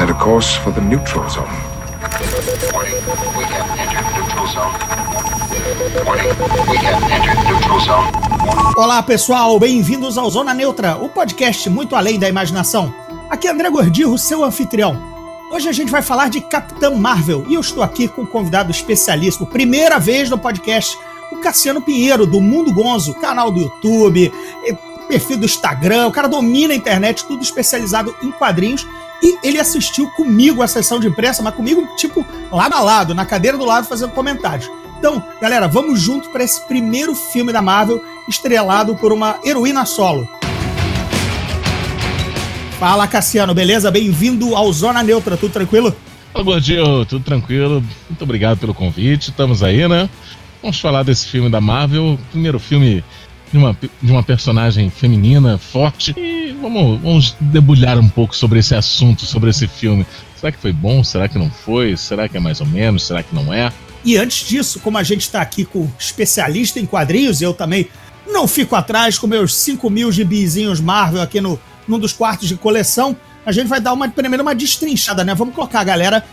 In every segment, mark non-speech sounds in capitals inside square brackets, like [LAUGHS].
set a course for the neutral zone. Warning, we have entered neutral zone. Warning, we have entered neutral zone. Olá pessoal, bem-vindos ao Zona Neutra, o podcast muito além da imaginação. Aqui é André Gordirro, seu anfitrião. Hoje a gente vai falar de Capitã Marvel e eu estou aqui com um convidado especialíssimo, primeira vez no podcast, o Cassiano Pinheiro, do Mundo Gonzo, canal do YouTube, perfil do Instagram, o cara domina a internet, tudo especializado em quadrinhos. E ele assistiu comigo a sessão de imprensa, mas comigo, tipo, lado a lado, na cadeira do lado, fazendo comentários. Então, galera, vamos junto para esse primeiro filme da Marvel, estrelado por uma heroína solo. Fala, Cassiano, beleza? Bem-vindo ao Zona Neutra, tudo tranquilo? Fala, Gordinho, tudo tranquilo? Muito obrigado pelo convite, estamos aí, né? Vamos falar desse filme da Marvel, primeiro filme de uma, de uma personagem feminina, forte. E vamos, vamos debulhar um pouco sobre esse assunto, sobre esse filme. Será que foi bom? Será que não foi? Será que é mais ou menos? Será que não é? E antes disso, como a gente está aqui com especialista em quadrinhos, eu também não fico atrás com meus 5 mil gibizinhos Marvel aqui no, num dos quartos de coleção, a gente vai dar uma, primeiro uma destrinchada, né? Vamos colocar a galera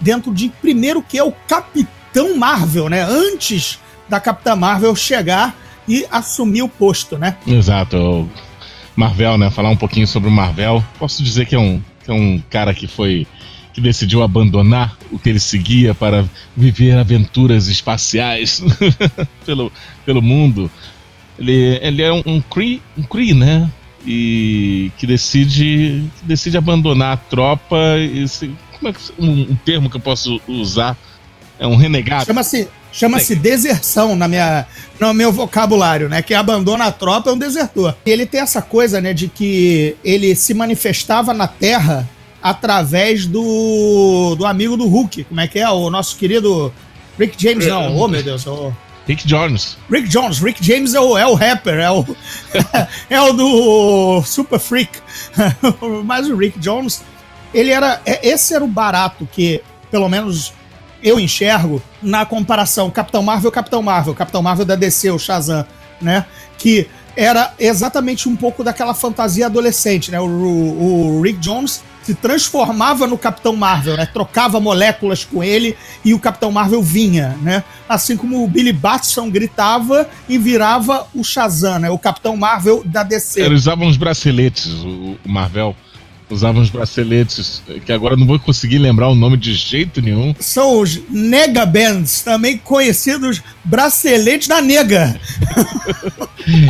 dentro de primeiro que é o Capitão Marvel, né? Antes da Capitã Marvel chegar e assumir o posto, né? Exato. Marvel, né? Falar um pouquinho sobre o Marvel. Posso dizer que é um, que é um cara que foi. que decidiu abandonar o que ele seguia para viver aventuras espaciais [LAUGHS] pelo, pelo mundo. Ele, ele é um, Kree, um Kree, né? E que decide, que decide abandonar a tropa. E se, como é que, um, um termo que eu posso usar? É um renegado. Chama-se chama-se deserção na minha, no meu vocabulário, né? Quem abandona a tropa é um desertor. E ele tem essa coisa, né, de que ele se manifestava na Terra através do, do amigo do Hulk. Como é que é? O nosso querido Rick James, não. Oh, meu Deus. Oh. Rick Jones. Rick Jones. Rick James é o, é o rapper, é o, [LAUGHS] é o do Super Freak. [LAUGHS] Mas o Rick Jones, ele era. é- Esse era o barato que, pelo menos, eu enxergo na comparação Capitão Marvel Capitão Marvel, Capitão Marvel da DC, o Shazam, né? Que era exatamente um pouco daquela fantasia adolescente, né? O, o- o Rick Jones se transformava no Capitão Marvel, né? Trocava moléculas com ele e o Capitão Marvel vinha, né? Assim como o Billy Batson gritava e virava o Shazam, né? O Capitão Marvel da DC. Eles usavam uns braceletes, o Marvel. Usava uns braceletes, que agora eu não vou conseguir lembrar o nome de jeito nenhum. São os Nega Bands, também conhecidos braceletes da nega. [LAUGHS]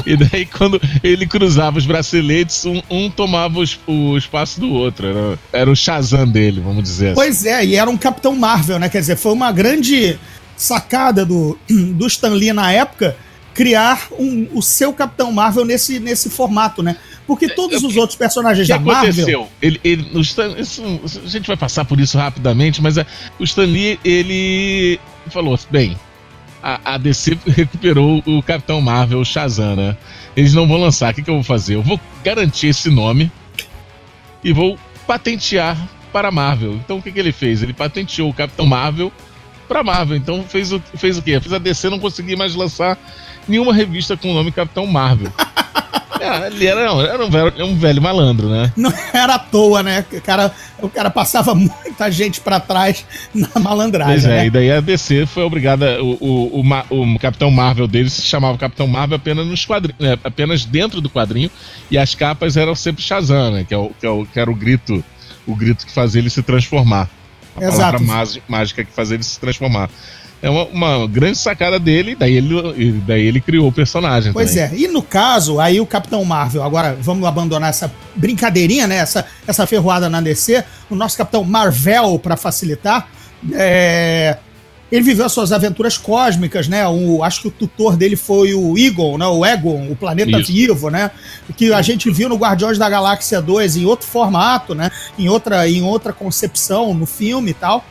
E daí, quando ele cruzava os braceletes, um, um tomava os- o espaço do outro. Era, era o Shazam dele, vamos dizer assim. Pois é, e era um Capitão Marvel, né? Quer dizer, foi uma grande sacada do, [CLEARS THROAT] do Stan Lee na época criar um- o seu Capitão Marvel nesse, nesse formato, né? Porque todos os outros personagens da Marvel. aconteceu? Ele, ele, o Stan, isso- a gente vai passar por isso rapidamente, mas é, o Stan Lee, ele falou, bem, a, a DC [LAUGHS] recuperou o Capitão Marvel, o Shazam, né? Eles não vão lançar, o que, que eu vou fazer? Eu vou garantir esse nome e vou patentear para a Marvel. Então o que, que ele fez? Ele patenteou o Capitão Marvel para Marvel. Então fez o, fez o quê? Fez a DC não conseguir mais lançar nenhuma revista com o nome Capitão Marvel. [LAUGHS] É, ele era, era um, velho, um velho malandro, né? Não era à toa, né? O cara, o cara passava [LAUGHS] muita gente pra trás na malandragem. Pois é, né? e daí a DC foi obrigada. O, o, o, o Capitão Marvel deles se chamava Capitão Marvel apenas nos quadrinhos, né, apenas dentro do quadrinho, e as capas eram sempre Shazam, né? Que, é o, que, é o, que era o grito, o grito que fazia ele se transformar. A Exato. palavra mági- mágica que fazia ele se transformar. É uma, uma grande sacada dele, e daí ele, daí ele criou o personagem. Pois também. é, e no caso, aí o Capitão Marvel, agora vamos abandonar essa brincadeirinha, né? Essa, essa ferroada na DC, o nosso Capitão Marvel, pra facilitar, é, ele viveu as suas aventuras cósmicas, né? O, acho que o tutor dele foi o Egon, né? O Egon, o planeta Isso. vivo, né? Que a gente viu no Guardiões da Galáxia 2 em outro formato, né? Em outra, em outra concepção no filme e tal.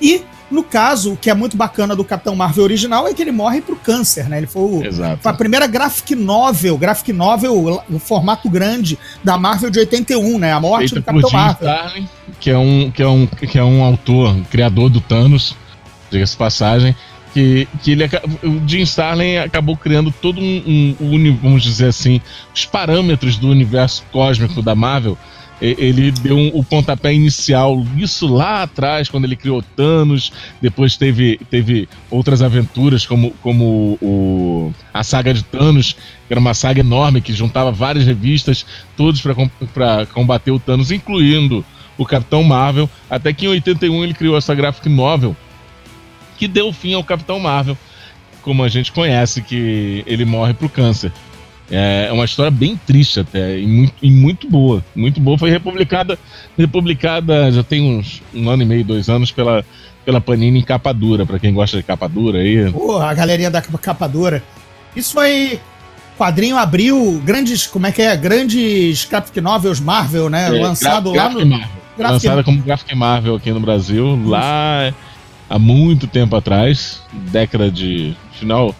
E, no caso, o que é muito bacana do Capitão Marvel original é que ele morre pro câncer, né? Ele foi o, Exato. foi a primeira graphic novel, graphic novel no formato grande da Marvel de 81, né? A morte Feita do Capitão Jim Marvel. Starlin, que é um, que é um, que é um autor, um criador do Thanos, diga-se passagem, que, que ele, o Jim Starlin acabou criando todo um, um, um vamos dizer assim, os parâmetros do universo cósmico da Marvel ele deu um, o pontapé inicial isso lá atrás, quando ele criou Thanos. Depois teve, teve outras aventuras, como, como o, a saga de Thanos, que era uma saga enorme que juntava várias revistas, todos para combater o Thanos, incluindo o Capitão Marvel. Até que em 81 ele criou essa graphic novel que deu fim ao Capitão Marvel, como a gente conhece, que ele morre pro câncer. É uma história bem triste até, e muito, e muito boa. Muito boa. Foi republicada, republicada já tem uns um ano e meio, dois anos, pela, pela Panini em capa dura, pra quem gosta de capa dura aí. Pô, a galerinha da capa dura. Isso foi. Quadrinho abriu grandes. Como é que é? Grandes graphic novels Marvel, né? É, Lançado lá no. Marvel. Graphic... Lançada como Graphic Marvel aqui no Brasil, Isso. lá há muito tempo atrás, década de. final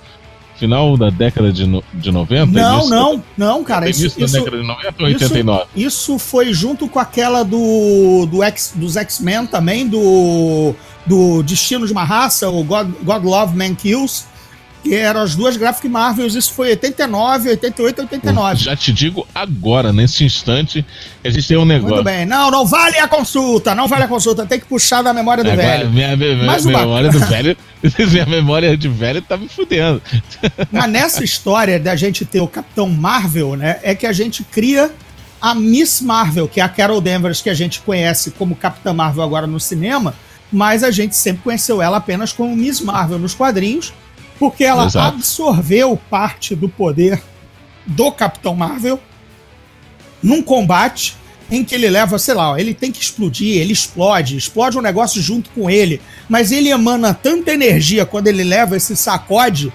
final da década de, no, de 90? Não, não, não, cara. Isso, isso, da década de 90 ou 89? Isso, isso foi junto com aquela do, do X, dos X-Men também, do, do Destino de uma Raça, o God, God Love Man Kills que eram as duas Graphic Marvels, isso foi 89, 88, 89. Já te digo agora, nesse instante, a gente tem um negócio. Muito bem. Não, não vale a consulta, não vale a consulta, tem que puxar da memória do agora, velho. Minha, minha, Mas minha memória do [LAUGHS] velho, [LAUGHS] minha memória de velho tá me fudendo. [LAUGHS] Mas nessa história da gente ter o Capitão Marvel, né, é que a gente cria a Miss Marvel, que é a Carol Danvers que a gente conhece como Capitã Marvel agora no cinema, mas a gente sempre conheceu ela apenas como Miss Marvel nos quadrinhos porque ela Exato. absorveu parte do poder do Capitão Marvel num combate em que ele leva, sei lá, ele tem que explodir, ele explode, explode um negócio junto com ele, mas ele emana tanta energia quando ele leva esse sacode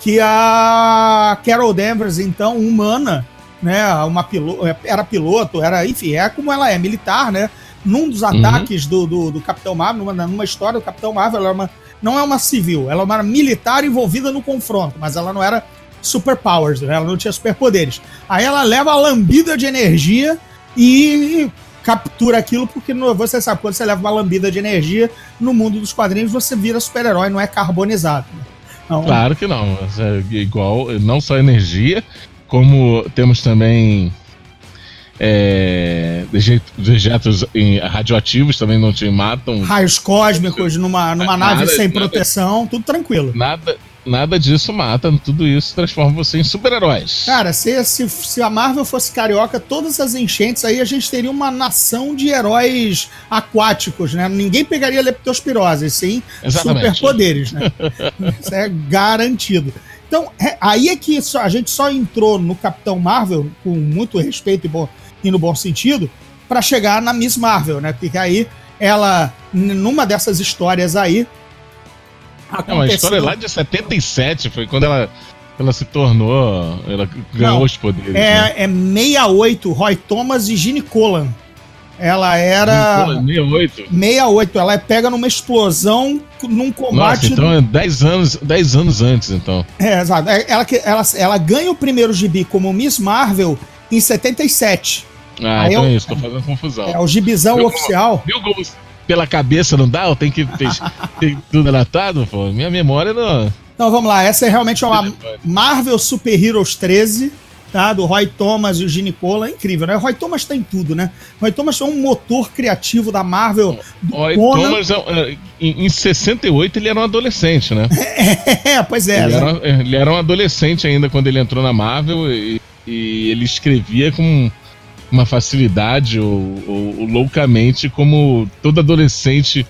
que a Carol Danvers, então, humana, né, uma piloto, era piloto, era, enfim, é como ela é, militar, né, num dos uhum. ataques uhum. do, do, do, Capitão Marvel, numa, numa história do Capitão Marvel, ela era uma não é uma civil, ela é uma militar envolvida no confronto, mas ela não era superpowers, né? ela não tinha superpoderes. Aí ela leva a lambida de energia e captura aquilo, porque você sabe, quando você leva uma lambida de energia, no mundo dos quadrinhos você vira super-herói, não é carbonizado. Então, claro que não. É igual, não só energia, como temos também é, dejetos radioativos também não te matam. Raios cósmicos numa, numa nada, nave sem nada, proteção, tudo tranquilo. Nada, nada disso mata, tudo isso transforma você em super-heróis. Cara, se, se, se, a Marvel fosse carioca, todas as enchentes aí a gente teria uma nação de heróis aquáticos, né? Ninguém pegaria leptospirose, sim superpoderes, né? [LAUGHS] Isso é garantido. Então, é, aí é que a gente só entrou no Capitão Marvel, com muito respeito e bom, e no bom sentido, para chegar na Miss Marvel, né? Porque aí ela, numa dessas histórias aí. É uma história lá de 77, foi quando ela, ela se tornou. Ela ganhou Não, os poderes. É, né? é 68, Roy Thomas e Gene Colan. Ela era. 68? 68. Ela pega numa explosão num combate. Nossa, então é 10 anos, 10 anos antes, então. É, exato. É, ela, ela, ela ganha o primeiro gibi como Miss Marvel em 77. Ah, Aí então é isso, tô fazendo confusão. É o gibizão oficial. viu como pela cabeça não dá? Eu tenho que ter, [LAUGHS] ter tudo relatado? Pô. Minha memória não. Então vamos lá, essa é realmente uma Marvel Super Heroes 13, tá? Do Roy Thomas e o Gene Cola. É incrível, né? O Roy Thomas tem tudo, né? O Roy Thomas é um motor criativo da Marvel. Do Roy Conan. Thomas, é é, em, em 68, ele era um adolescente, né? [LAUGHS] é, pois é. Ele era, ele era, um adolescente ainda quando ele entrou na Marvel e, e ele escrevia com uma facilidade ou, ou, ou loucamente como todo adolescente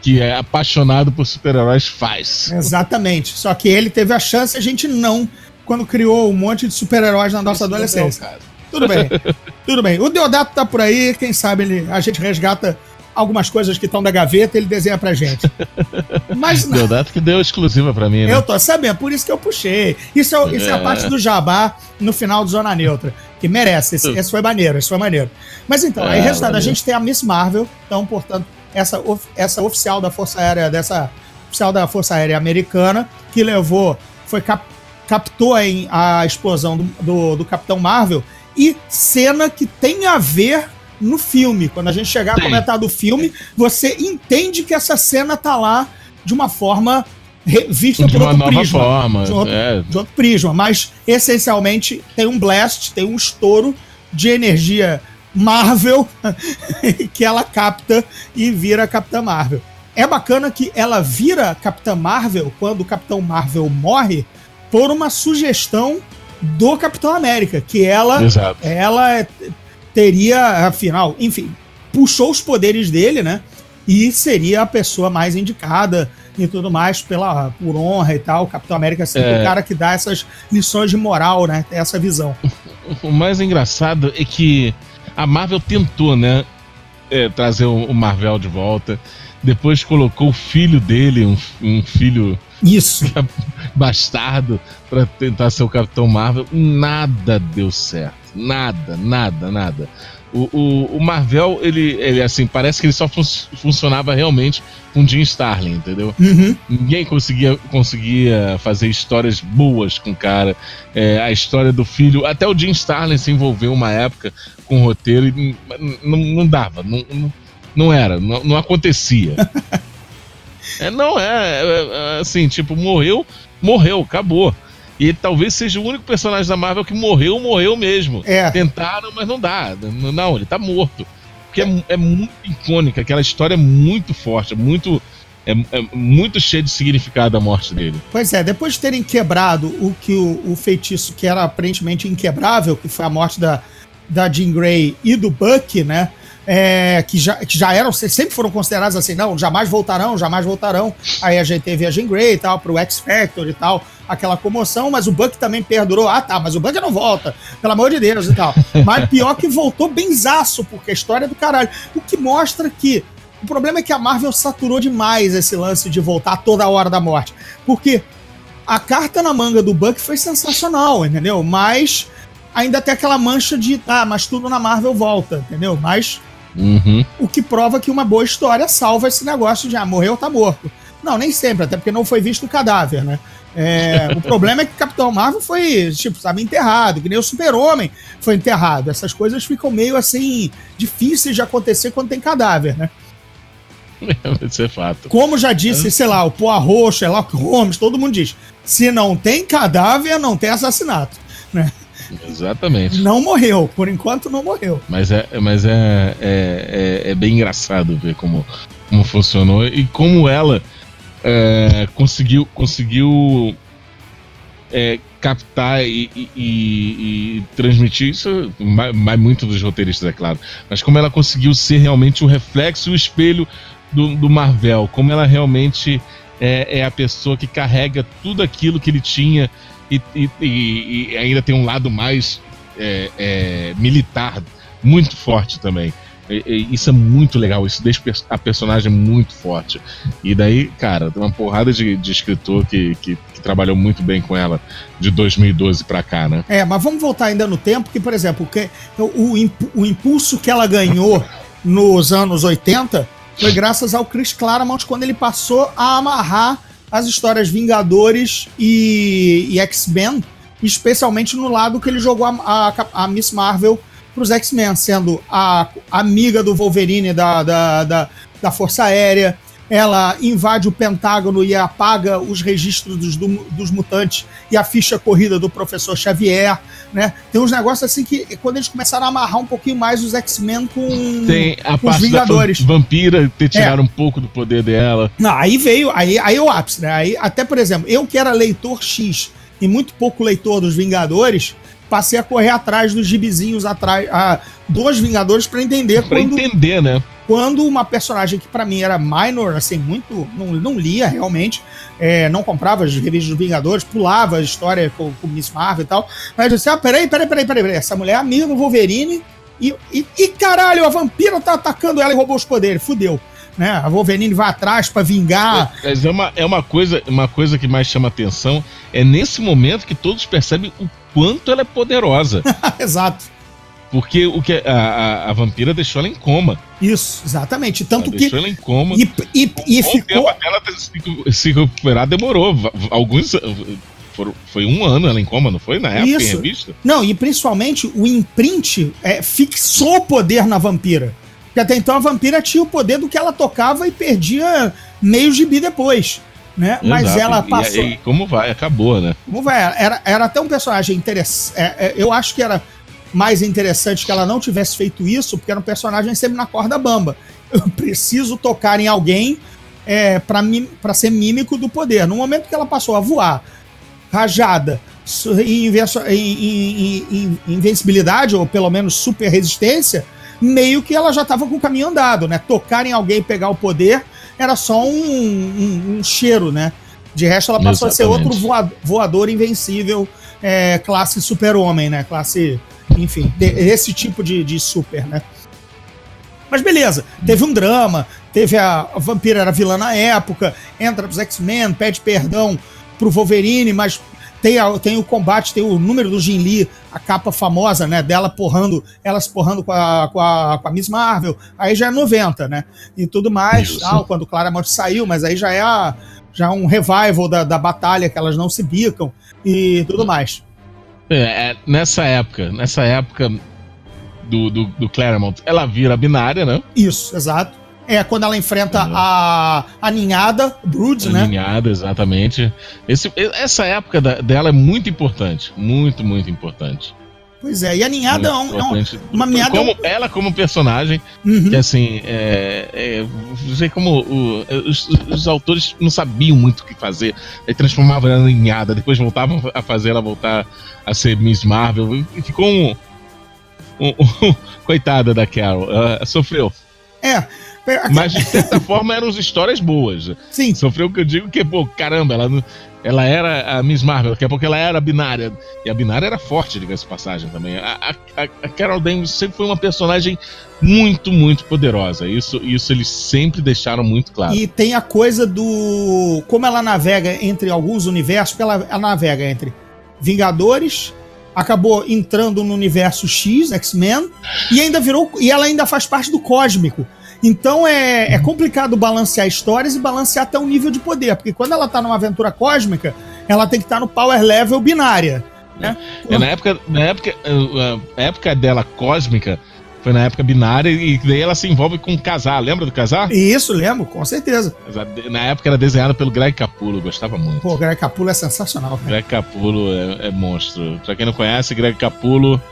que é apaixonado por super-heróis faz. Exatamente. Só que ele teve a chance, a gente não, quando criou um monte de super-heróis na nossa adolescência. Não, Tudo bem. [LAUGHS] Tudo bem. O Deodato tá por aí, quem sabe ele, a gente resgata algumas coisas que estão da gaveta, ele desenha pra gente. [LAUGHS] Mas Deodato que deu exclusiva pra mim, né? Eu tô sabendo, por isso que eu puxei. Isso é, isso é. é a parte do jabá no final do Zona Neutra, que merece. Esse, esse foi maneiro, esse foi maneiro. Mas então, é, aí resultado, a gente tem a Miss Marvel, então, portanto, essa, essa oficial da Força Aérea, dessa oficial da Força Aérea Americana, que levou, foi cap, captou a explosão do, do, do Capitão Marvel, e cena que tem a ver no filme. Quando a gente chegar a comentar do filme, você entende que essa cena tá lá de uma forma vista de por outro prisma. Forma, de, outro, é. de outro prisma. Mas, essencialmente, tem um blast, tem um estouro de energia Marvel [LAUGHS] que ela capta e vira Capitã Marvel. É bacana que ela vira Capitã Marvel quando o Capitão Marvel morre por uma sugestão do Capitão América, que ela, Exato. ela teria, afinal, enfim, puxou os poderes dele, né? E seria a pessoa mais indicada e tudo mais pela por honra e tal. O Capitão América é sempre É. o cara que dá essas lições de moral, né? Tem essa visão. [LAUGHS] O mais engraçado é que a Marvel tentou, né? é, trazer o Marvel de volta. Depois colocou o filho dele, um, um filho Isso. [LAUGHS] bastardo, pra tentar ser o Capitão Marvel. Nada deu certo. Nada, nada, nada. O, o, o Marvel, ele, ele, assim, parece que ele só fun- funcionava realmente com Jim Starlin, entendeu? Uhum. Ninguém conseguia, conseguia fazer histórias boas com o cara. É, a história do filho. Até o Jim Starlin se envolveu uma época com o roteiro e não, não dava. Não, não, não era, não, não acontecia. [LAUGHS] É, não, é, é, é, assim, tipo, morreu, morreu, acabou. E ele talvez seja o único personagem da Marvel que morreu, morreu mesmo. É. Tentaram, mas não dá. Não, ele tá morto. Porque é, é muito icônica, aquela história é muito forte, é muito, é, é muito cheia de significado a morte dele. Pois é, depois de terem quebrado o que o, o feitiço que era aparentemente inquebrável, que foi a morte da, da Jean Grey e do Buck, né? É, que, já, que já eram, sempre foram considerados assim, não, jamais voltarão, jamais voltarão. Aí a gente teve a Jean Grey e tal, pro X Factor e tal, aquela comoção, mas o Buck também perdurou. Ah, tá, mas o Buck não volta, pelo amor de Deus e tal. Mas pior que voltou benzaço, porque a história é do caralho. O que mostra que o problema é que a Marvel saturou demais esse lance de voltar toda hora da morte. Porque a carta na manga do Buck foi sensacional, entendeu? Mas ainda tem aquela mancha de, ah, mas tudo na Marvel volta, entendeu? Mas Uhum. o que prova que uma boa história salva esse negócio de, ah, morreu, tá morto. Não, nem sempre, até porque não foi visto o cadáver, né? É, o [LAUGHS] problema é que o Capitão Marvel foi, tipo, sabe, enterrado, que nem o Super-Homem foi enterrado. Essas coisas ficam meio assim, difíceis de acontecer quando tem cadáver, né? [LAUGHS] Isso é fato. Como já disse, sei lá, o Poirot, Sherlock Holmes, todo mundo diz: se não tem cadáver, não tem assassinato. Né? Exatamente. Não morreu, por enquanto não morreu. Mas é, mas é, é, é, é bem engraçado ver como, como funcionou e como ela é, conseguiu, conseguiu é, captar e, e- e- e transmitir isso, vai, vai muito dos roteiristas, é claro, mas como ela conseguiu ser realmente o reflexo e o espelho do, do Marvel, como ela realmente é, é a pessoa que carrega tudo aquilo que ele tinha e, e- e- ainda tem um lado mais é, é, militar muito forte também. Isso é muito legal, isso deixa a personagem muito forte. E daí, cara, tem uma porrada de, de escritor que, que, que trabalhou muito bem com ela de 2012 pra cá, né? É, mas vamos voltar ainda no tempo, que, por exemplo, que, o, o impulso que ela ganhou nos anos 80 foi graças ao Chris Claremont quando ele passou a amarrar as histórias Vingadores e, e X-Men, especialmente no lado que ele jogou a, a, a Miss Marvel pros X-Men, sendo a amiga do Wolverine da, da, da, da Força Aérea. Ela invade o Pentágono e apaga os registros dos, do- dos mutantes e a ficha corrida do professor Xavier, né? Tem uns negócios assim que quando eles começaram a amarrar um pouquinho mais os X-Men com, Tem a com os parte da Vingadores. van- vampira ter tirado um pouco do poder dela. Não, aí veio, aí, aí é o ápice, né? Aí, até, por exemplo, eu que era leitor X e muito pouco leitor dos Vingadores, passei a correr atrás dos gibizinhos atrás a, dos Vingadores para entender Pra quando, entender, né? quando uma personagem que pra mim era minor, assim, muito. Não, não lia realmente, é, não comprava as revistas dos Vingadores, pulava a história com, com Miss Marvel e tal. Mas eu disse: ah, peraí, peraí, peraí, peraí, peraí. Essa mulher é amiga do Wolverine e, e, e caralho, a vampira tá atacando ela e roubou os poderes, fudeu. Né? A Wolverine vai atrás pra vingar. Mas é uma, é uma coisa, uma coisa que mais chama atenção. É nesse momento que todos percebem o quanto ela é poderosa. [LAUGHS] Exato. Porque o que a, a, a vampira deixou ela em coma. Isso, exatamente. Tanto ela que. deixou ela em coma. E, e, e tempo ficou. até ela se, se recuperar demorou. Alguns. foram- foi um ano ela em coma, não foi? Na época em Isso. revista? Não, e principalmente o imprint é, fixou o poder na vampira. Porque até então a vampira tinha o poder do que ela tocava e perdia meio gibi depois. Né? Mas Exato. ela E- passou. E, como vai? Acabou, né? Como vai? Era, era até um personagem interessante. eu acho que era mais interessante que ela não tivesse feito isso, porque era um personagem sempre na corda bamba. Eu [LAUGHS] preciso tocar em alguém é, para ser mímico do poder. No momento que ela passou a voar, rajada, e invencibilidade, ou pelo menos super resistência, meio que ela já estava com o caminho andado, né? Tocar em alguém pegar o poder era só um, um, um cheiro, né? De resto, ela passou Exatamente. a ser outro voador invencível, é, classe super-homem, né? Classe, enfim, de, esse tipo de, de super, né? Mas beleza, teve um drama, teve a, a Vampira era vilã na época, entra pros X-Men, pede perdão pro Wolverine, mas tem, a, tem o combate, tem o número do Jin Lee, a capa famosa, né? Dela porrando, elas porrando com a, com a, com a Miss Marvel. Aí já é 90, né? E tudo mais, tal, quando Claremont saiu, mas aí já é a, já é um revival da, da batalha, que elas não se bicam e tudo mais. É, é, nessa época, nessa época do, do, do Claremont, ela vira binária, né? Isso, exato. É quando ela enfrenta uhum. a, a ninhada, o Brood, né? Ninhada, exatamente. Esse, essa época da, dela é muito importante. Muito, muito importante. Pois é, e a ninhada é, um, é um, uma ninhada. Como, ela como personagem, uhum. que assim, é, é, sei como o, os, os, autores não sabiam muito o que fazer, aí transformavam ela em ninhada, depois voltavam a fazer ela voltar a ser Miss Marvel, e ficou um, um, um [LAUGHS] coitada da Carol, uh, sofreu. É, mas de certa [LAUGHS] forma eram histórias boas. Sim. Sofreu o que eu digo que, pô, caramba, ela, ela era a Miss Marvel, daqui a pouco ela era a binária. E a binária era forte, diga-se passagem também. A, a, a, Carol Danvers sempre foi uma personagem muito, muito poderosa. Isso, isso eles sempre deixaram muito claro. E tem a coisa do. Como ela navega entre alguns universos, porque ela, ela navega entre Vingadores, acabou entrando no universo X, X-Men, e ainda virou. E ela ainda faz parte do cósmico. Então é, é complicado balancear histórias e balancear até um nível de poder, porque quando ela tá numa aventura cósmica, ela tem que estar tá no power level binária. Né? É, na época, na época, a época dela cósmica foi na época binária e daí ela se envolve com casar. Lembra do casar? Isso, lembro, com certeza. Na época era desenhada pelo Greg Capullo, gostava muito. Pô, o Greg Capullo é sensacional. Cara. Greg Capullo é, é monstro. Pra quem não conhece, Greg Capullo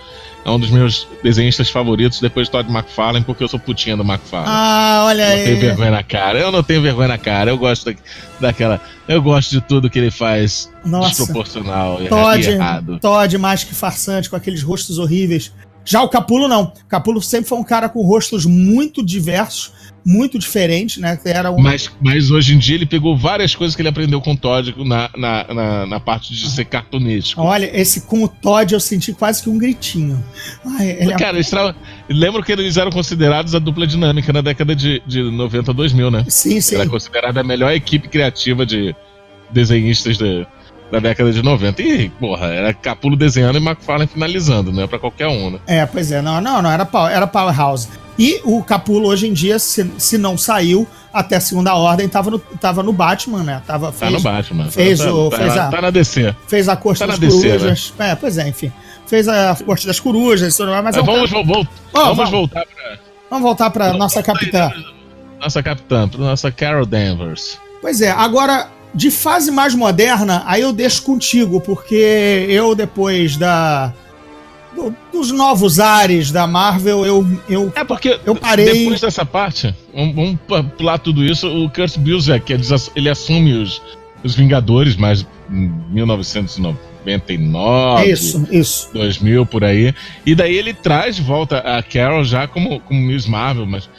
é um dos meus desenhistas favoritos depois de Todd McFarlane, porque eu sou putinha do McFarlane. Ah, olha aí. Eu não tenho vergonha na cara. Eu não tenho vergonha na cara. Eu gosto da, daquela. Eu gosto de tudo que ele faz Nossa. desproporcional Todd, e errado. Todd mais que farsante, com aqueles rostos horríveis. Já o Capulo não. Capulo sempre foi um cara com rostos muito diversos muito diferente, né? Era um... mas, mas hoje em dia ele pegou várias coisas que ele aprendeu com o Todd na, na, na, na parte de ser cartunesco. Olha, esse com o Todd eu senti quase que um gritinho. Ai, ele é Cara, eles tra... lembro que eles eram considerados a dupla dinâmica na década de, de 90, 2000, né? Sim, sim. Era considerada a melhor equipe criativa de desenhistas de, da década de 90. E, porra, era Capulo desenhando e McFarlane finalizando, não é pra qualquer um, né? É, pois é, não, não, não, era, era Powerhouse. E o Capulo hoje em dia, se, se não saiu até a segunda ordem, tava no, tava no Batman, né? Tava, fez, tá no Batman. Fez, tá, o, tá, fez a, tá na DC. Fez a Corte tá das Corujas. DC, né? É, pois é, enfim. Fez a Corte das Corujas, mas, mas é vamos, cara... oh, vamos, vamos, voltar pra. Vamos voltar pra vamos nossa capitã. Nossa capitã, pra nossa Carol Danvers. Pois é, agora de fase mais moderna, aí eu deixo contigo, porque eu, depois da. Do, dos novos ares da Marvel, eu. eu é porque eu parei. Depois dessa parte, vamos, vamos pular tudo isso. O Kurt Busiek, ele assume os, os Vingadores, mas em 1999. Isso, isso. 2000 por aí. E daí ele traz de volta a Carol já como, como Miss Marvel, mas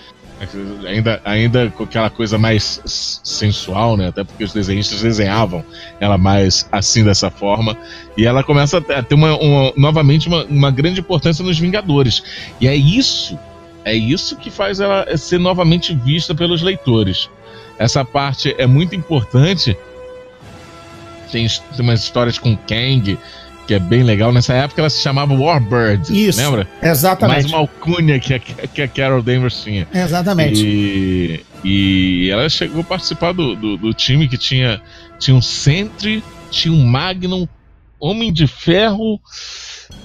Ainda, ainda com aquela coisa mais sensual, né? Até porque os desenhistas desenhavam ela mais assim, dessa forma. E ela começa a ter uma, uma novamente uma, uma grande importância nos Vingadores. E é isso, é isso que faz ela ser novamente vista pelos leitores. Essa parte é muito importante. Tem, tem umas histórias com Kang, que é bem legal. Nessa época ela se chamava Warbird, Isso, lembra? Exatamente. Mais uma alcunha que a, que a Carol Danvers tinha. Exatamente. E, e ela chegou a participar do, do, do, time que tinha, tinha um Sentry, tinha um Magnum, Homem de Ferro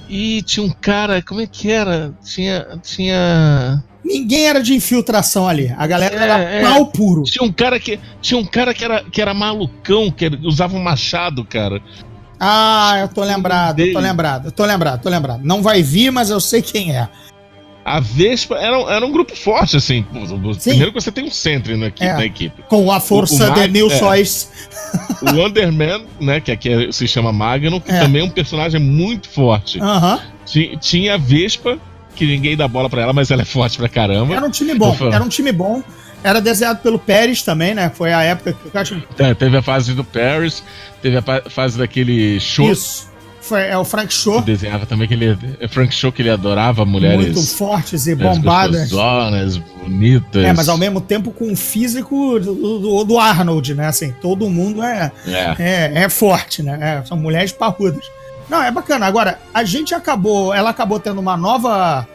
e tinha um cara, como é que era? Tinha... tinha... Ninguém era de infiltração ali. A galera é, era é. pau puro. Tinha um cara que tinha um cara que era, que era malucão, que usava um machado, cara. Ah, eu tô lembrado, eu tô lembrado, eu tô lembrado, tô lembrado. Não vai vir, mas eu sei quem é. A Vespa era, era um grupo forte, assim. Primeiro que você tem um Sentry na equipe. É. Na equipe. Com a força O- o de mil é. O Wonderman, né, que aqui é- se chama Magnum, que É. também é um personagem muito forte. Tinha a Vespa, que ninguém dá bola pra ela, mas ela é forte pra caramba. Era um time bom, era um time bom. Era desenhado pelo Pérez também, né? Foi a época que eu acho É, teve a fase do Paris, teve a fase daquele show. Isso. Foi, é o Frank Show. Desenhava também que ele. É Frank Show que ele adorava mulheres. Muito fortes e bombadas. gostosonas, bonitas. É, mas ao mesmo tempo com o físico do, do- do Arnold, né? Assim, todo mundo é, É. é, é forte, né? É, são mulheres parrudas. Não, é bacana. Agora, a gente acabou, ela acabou tendo uma nova,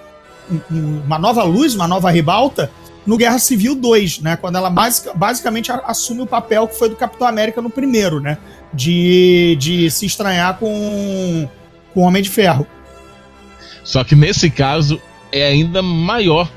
um- um- uma nova luz, uma nova ribalta no Guerra Civil 2, né? Quando ela basic- basicamente assume o papel que foi do Capitão América no primeiro, né? De, de se estranhar com, com o Homem de Ferro. Só que nesse caso é ainda maior.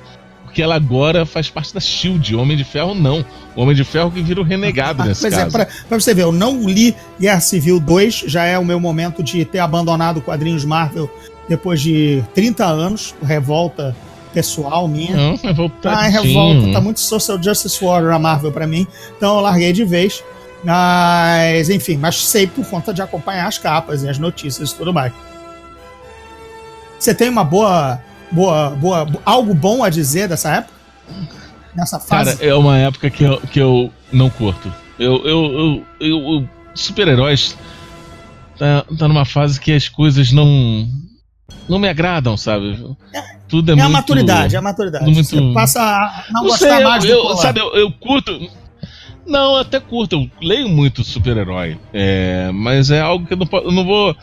Porque ela agora faz parte da Shield. Homem de Ferro não. O Homem de Ferro que vira o renegado nesse pois é, caso. pra, pra você ver, eu não li Guerra Civil 2, já é o meu momento de ter abandonado quadrinhos Marvel depois de 30 anos, revolta pessoal minha. Não, é voltadinho. Ah, é revolta, tá muito Social Justice Warrior a Marvel pra mim, então eu larguei de vez. Mas, enfim, mas sei por conta de acompanhar as capas e as notícias e tudo mais. Você tem uma boa, boa, boa, algo bom a dizer dessa época? Nessa fase? Cara, é uma época que eu, que eu não curto. Eu, eu, eu, eu- eu- super-heróis tá, tá numa fase que as coisas não não me agradam, sabe? Tudo é, É, a muito maturidade, é a maturidade. muito- Você passa a não, Não gostar sei, mais eu, do eu- sabe, eu, eu curto. Não, eu até curto, eu leio muito super-herói. É, mas é algo que eu não, eu não vou,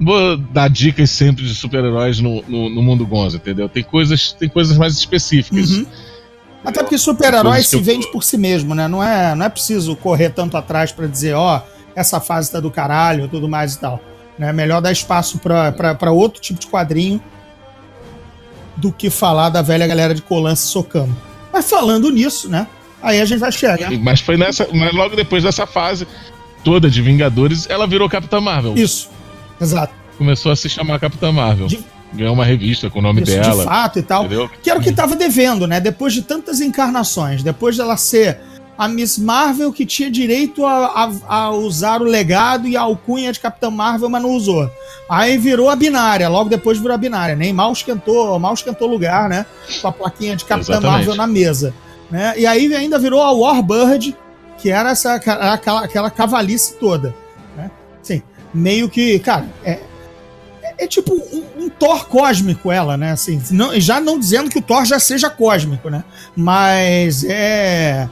vou dar dicas sempre de super-heróis no, no, no mundo Gonza, entendeu? Tem coisas, tem coisas mais específicas. Uhum. Até porque super-herói se eu- vende por si mesmo, né? Não é, não é preciso correr tanto atrás pra dizer, ó, essa fase tá do caralho, tudo mais e tal. É melhor dar espaço pra outro tipo de quadrinho do que falar da velha galera de Colan se socando. Mas falando nisso, né? Aí a gente vai chegar. Mas foi nessa. Mas logo depois dessa fase toda de Vingadores, ela virou Capitã Marvel. Isso. Exato. Começou a se chamar Capitã Marvel. De- Ganhou uma revista com o nome Isso, dela. de fato e tal. Entendeu? Que era o que tava devendo, né? Depois de tantas encarnações, depois dela ser a Miss Marvel que tinha direito a, a- a usar o legado e a alcunha de Capitã Marvel, mas não usou. Aí virou a binária, logo depois virou a binária, nem mal esquentou, mal esquentou lugar, né? Com a plaquinha de Capitã Exatamente. Marvel na mesa. Né? E aí ainda virou a Warbird, que era essa, aquela, aquela cavalice toda. Né? Assim, meio que, cara, é, é tipo um, um Thor cósmico ela, né? Assim, não- já não dizendo que o Thor já seja cósmico, né? Mas é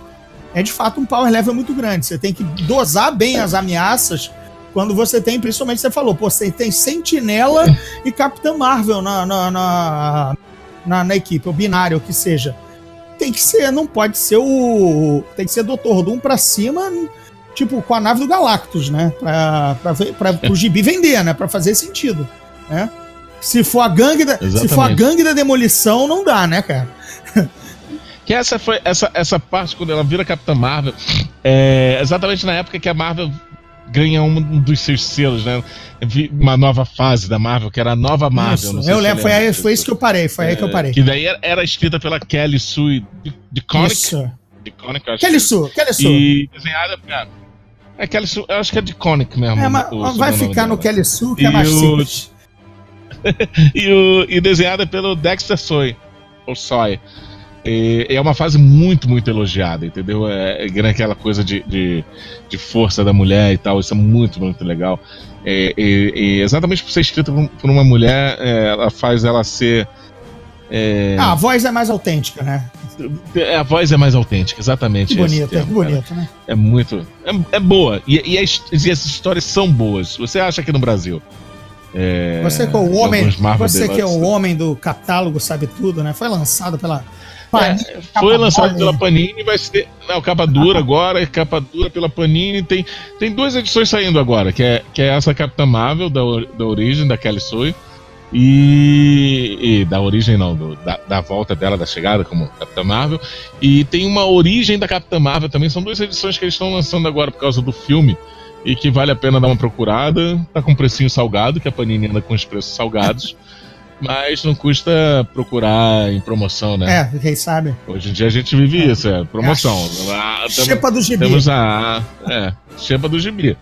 é de fato um power level muito grande. Você tem que dosar bem as ameaças quando você tem, principalmente você falou, pô, você tem Sentinela e Capitã Marvel na, na, na, na, na equipe, o binário, o que seja. Tem que ser, não pode ser o. Tem que ser Doutor Doom pra cima, tipo, com a nave do Galactus, né? Pra, pra, pra, pro gibi vender, né? Pra fazer sentido, né? Se for a gangue da, se for a gangue da demolição, não dá, né, cara? [LAUGHS] Que essa foi essa, essa parte quando ela vira Capitã Marvel, é exatamente na época que a Marvel ganha um dos seus selos, né? Uma nova fase da Marvel, que era a nova Marvel. Isso, eu lembro, foi, aí, foi isso que eu parei, foi aí que eu É, parei. Que daí era, era escrita pela Kelly Sue DeConnick. Isso. DeConnick, eu acho Kelly Sue, Kelly Sue. E desenhada. cara, É Kelly Sue, eu acho que é DeConnick mesmo. É, mas o vai ficar no. Kelly Sue, que E é mais o- simples. [LAUGHS] e, o, e desenhada pelo Dexter Soy. Ou Soy. E, é uma fase muito, muito elogiada, entendeu? É, é aquela coisa de, de, de força da mulher e tal, isso é muito, muito legal. É, e- e exatamente por ser escrita por, uma mulher, é, ela faz ela ser. é, Ah, a voz é mais autêntica, né? é, a voz é mais autêntica, exatamente. Que bonito, é termo, cara. bonito, né? É muito. É, é boa. E, e, as- e essas histórias são boas. Você acha aqui no Brasil? É, Você que é o em homem, você que é o homem do catálogo, sabe tudo, né? Foi lançado pela Panini, É, foi lançado pela Panini, vai ser. Não, capa dura agora, capa dura pela Panini. Tem, tem duas edições saindo agora, que é, que é essa Capitã Marvel da, da origem, da Kelly Sue. E, e da origem não, do- da, da volta dela, da chegada como Capitã Marvel. E tem uma origem da Capitã Marvel também. São duas edições que eles estão lançando agora por causa do filme e que vale a pena dar uma procurada. Tá com precinho salgado, que a Panini anda com os preços salgados. [LAUGHS] mas não custa procurar em promoção, né? É, quem sabe. Hoje em dia a gente vive isso, é promoção. Ah, Xepa do gibi. Temos a. É, Xepa do gibi.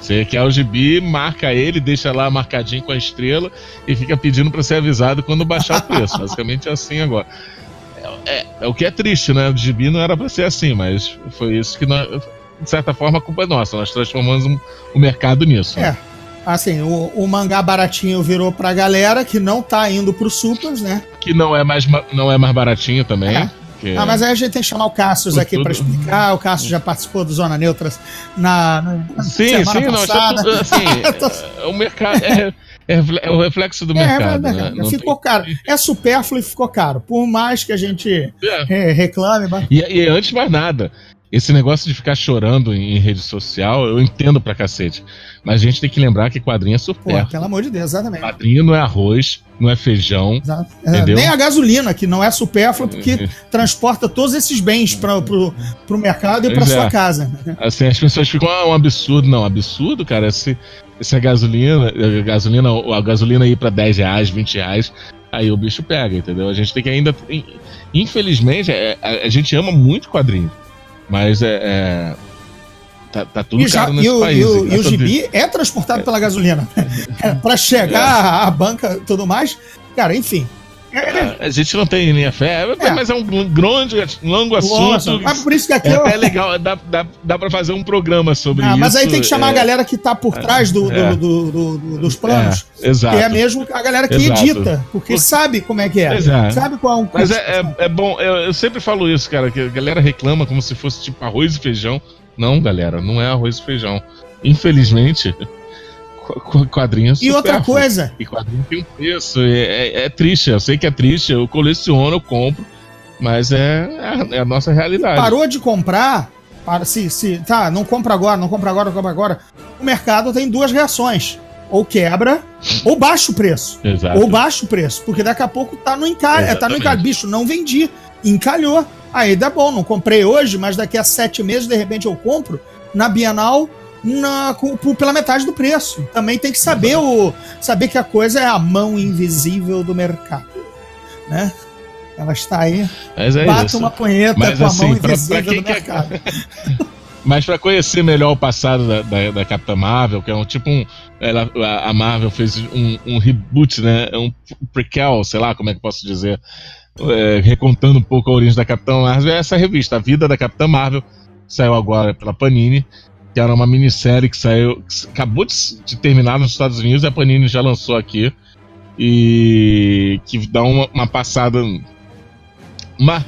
Você quer o gibi, marca ele, deixa lá marcadinho com a estrela e fica pedindo para ser avisado quando baixar o preço. [LAUGHS] Basicamente é assim agora. É, é, é, o que é triste, né? O gibi não era para ser assim, mas foi isso que nós, de certa forma a culpa é nossa. Nós transformamos um, o mercado nisso. É. Né? Assim, o, o, mangá baratinho virou pra galera que não tá indo pro Supers, né? Que não é mais, não é mais baratinho também. É. Que... Ah, mas aí a gente tem que chamar o Cassius aqui para explicar. O Cassius já participou do Zona Neutras na, na sim, sim, passada. não, assim, [LAUGHS] é, o mercado é, é, é, o reflexo do é, mercado. É, né? Ficou tem... caro. É supérfluo e ficou caro. Por mais que a gente é. reclame. Mas... E, e antes mais nada, esse negócio de ficar chorando em rede social, eu entendo pra cacete. Mas a gente tem que lembrar que quadrinho é supérfluo. pelo amor de Deus, exatamente. Quadrinho não é arroz, não é feijão. Exato. Entendeu? Nem a gasolina, que não é supérflua, porque transporta todos esses bens para pro, pro mercado e para sua é. casa. Assim, as pessoas ficam, ah, um absurdo. Não, absurdo, cara, se, se a gasolina, a gasolina, a gasolina ir para 10 reais, 20 reais, aí o bicho pega, entendeu? A gente tem que ainda. Infelizmente, é, a, a gente ama muito quadrinho. Mas é. é tá, tá, tudo e já, caro nesse e o, país. E o, e o gibi é transportado é. pela gasolina. [LAUGHS] É, para chegar à banca e tudo mais. Cara, enfim. É, a gente não tem linha fé, é. mas é um grande, longo assunto. Mas por isso que aqui é eu... até legal, dá, dá, dá pra fazer um programa sobre ah, isso. Mas aí tem que chamar a galera que tá por trás do, do, do, do dos planos. exato. Que é mesmo a galera que exato. edita, porque sabe como é que é. Exato. Sabe qual é o Mas é, é, bom, eu, eu sempre falo isso, cara, que a galera reclama como se fosse tipo arroz e feijão. Não, galera, não é arroz e feijão. Infelizmente, quadrinhos. E outra coisa. E quadrinho tem um preço. É, é, é, triste, eu sei que é triste, eu coleciono, eu compro, mas é, é, a nossa realidade. Parou de comprar, para, se, se, tá, não compra agora, não compra agora, não compra agora. O mercado tem duas reações. Ou quebra, ou baixa o preço. Exato. Ou baixa o preço. Porque daqui a pouco tá no encalhe. Tá no encalhe. Bicho, não vendi. Encalhou. Aí dá bom, não comprei hoje, mas daqui a sete meses, de repente, eu compro. Na Bienal, na, com, pela metade do preço. Também tem que saber o saber que a coisa é a mão invisível do mercado, né? Ela está aí. Mas é bata isso. uma punheta Mas, com assim, a mão invisível [LAUGHS] pra, do mercado. Mas para conhecer melhor o passado da, da, da, Capitã Marvel, que é um tipo um. Ela, a Marvel fez um, um reboot, né? Um prequel, sei lá como é que posso dizer. É, recontando um pouco a origem da Capitã Marvel, é essa revista, A Vida da Capitã Marvel, saiu agora pela Panini que era uma minissérie que saiu. Que acabou de, de, terminar nos Estados Unidos e a Panini já lançou aqui. E que dá uma, uma passada. Uma,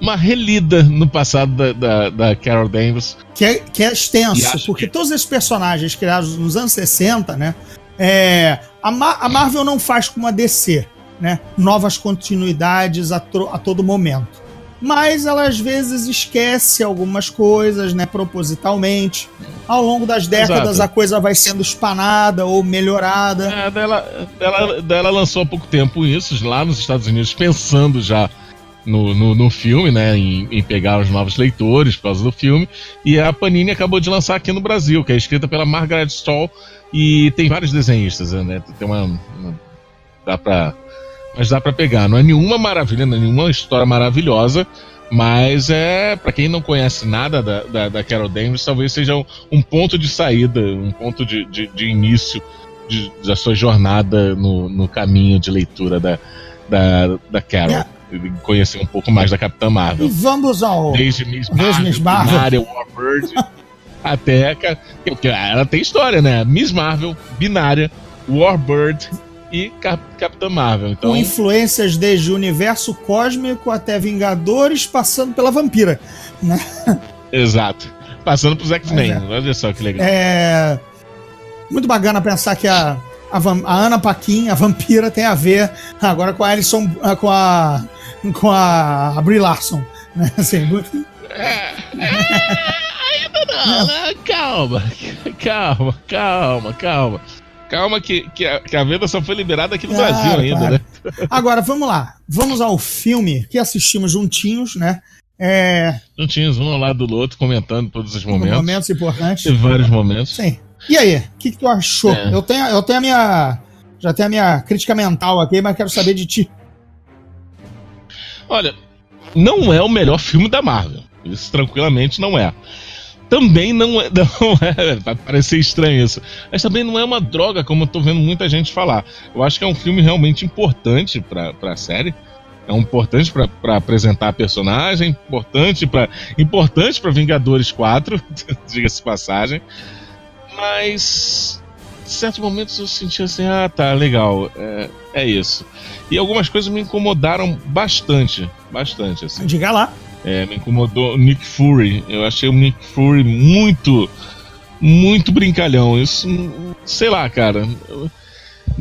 uma relida no passado da, da, da Carol Danvers. Que é, que é extenso, porque que... todos esses personagens criados nos anos 60, né? É, a, Ma a Marvel não faz como a DC, né? Novas continuidades a, a todo momento mas ela às vezes esquece algumas coisas, né, propositalmente. Ao longo das décadas Exato. a coisa vai sendo espanada ou melhorada. É, dela, dela, dela lançou há pouco tempo isso lá nos Estados Unidos, pensando já no, no, no filme, né, em, em, pegar os novos leitores por causa do filme. E a Panini acabou de lançar aqui no Brasil, que é escrita pela Margaret Stoll e tem vários desenhistas, né? Tem uma, uma dá para mas dá para pegar. Não é nenhuma maravilha, não é nenhuma história maravilhosa, mas é para quem não conhece nada da, da, da, Carol Danvers, talvez seja um, um ponto de saída, um ponto de, de, de início de, da sua jornada no, no caminho de leitura da, da, da Carol. É. Conhecer um pouco mais da Capitã Marvel. E vamos ao. Desde Miss Marvel, Miss Marvel. Binária, Warbird, [LAUGHS] até. Ela tem história, né? Miss Marvel, Binária, Warbird, e Cap Capitã Marvel. Então... Com influências desde o universo cósmico até Vingadores, passando pela vampira. Né? [LAUGHS] Exato. Passando pros X-Men. É. Olha só que legal. É. Muito bacana pensar que a, a, a, Ana Paquin, a vampira, tem a ver agora com a Alison. com a. com a, a Brie Larson. Né? [LAUGHS] Assim, é, é, ainda não, né? Calma, calma, calma, calma. Calma que, que, a, que a venda só foi liberada aqui no ah, Brasil ainda, né? Agora, vamos lá. Vamos ao filme que assistimos juntinhos, né? É, Juntinhos, um ao lado do outro, comentando todos os momentos. momentos importantes. Teve vários momentos. Sim. E aí, o que, que tu achou? É. Eu, tenho, eu tenho a minha. Já tenho a minha crítica mental aqui, mas quero saber de ti. Olha, não é o melhor filme da Marvel. Isso tranquilamente não é. Também não é. [LAUGHS] Não é vai parecer estranho isso. Mas também não é uma droga, como eu tô vendo muita gente falar. Eu acho que é um filme realmente importante pra, pra série. É importante pra apresentar a personagem, importante pra, importante pra Vingadores 4, [LAUGHS] diga-se passagem. Mas. Em certos momentos eu senti assim, ah tá, legal, é, é isso. E algumas coisas me incomodaram bastante, bastante, assim. Diga lá. É, me incomodou o Nick Fury. Eu achei o Nick Fury muito, muito brincalhão. Isso, sei lá, cara. Eu-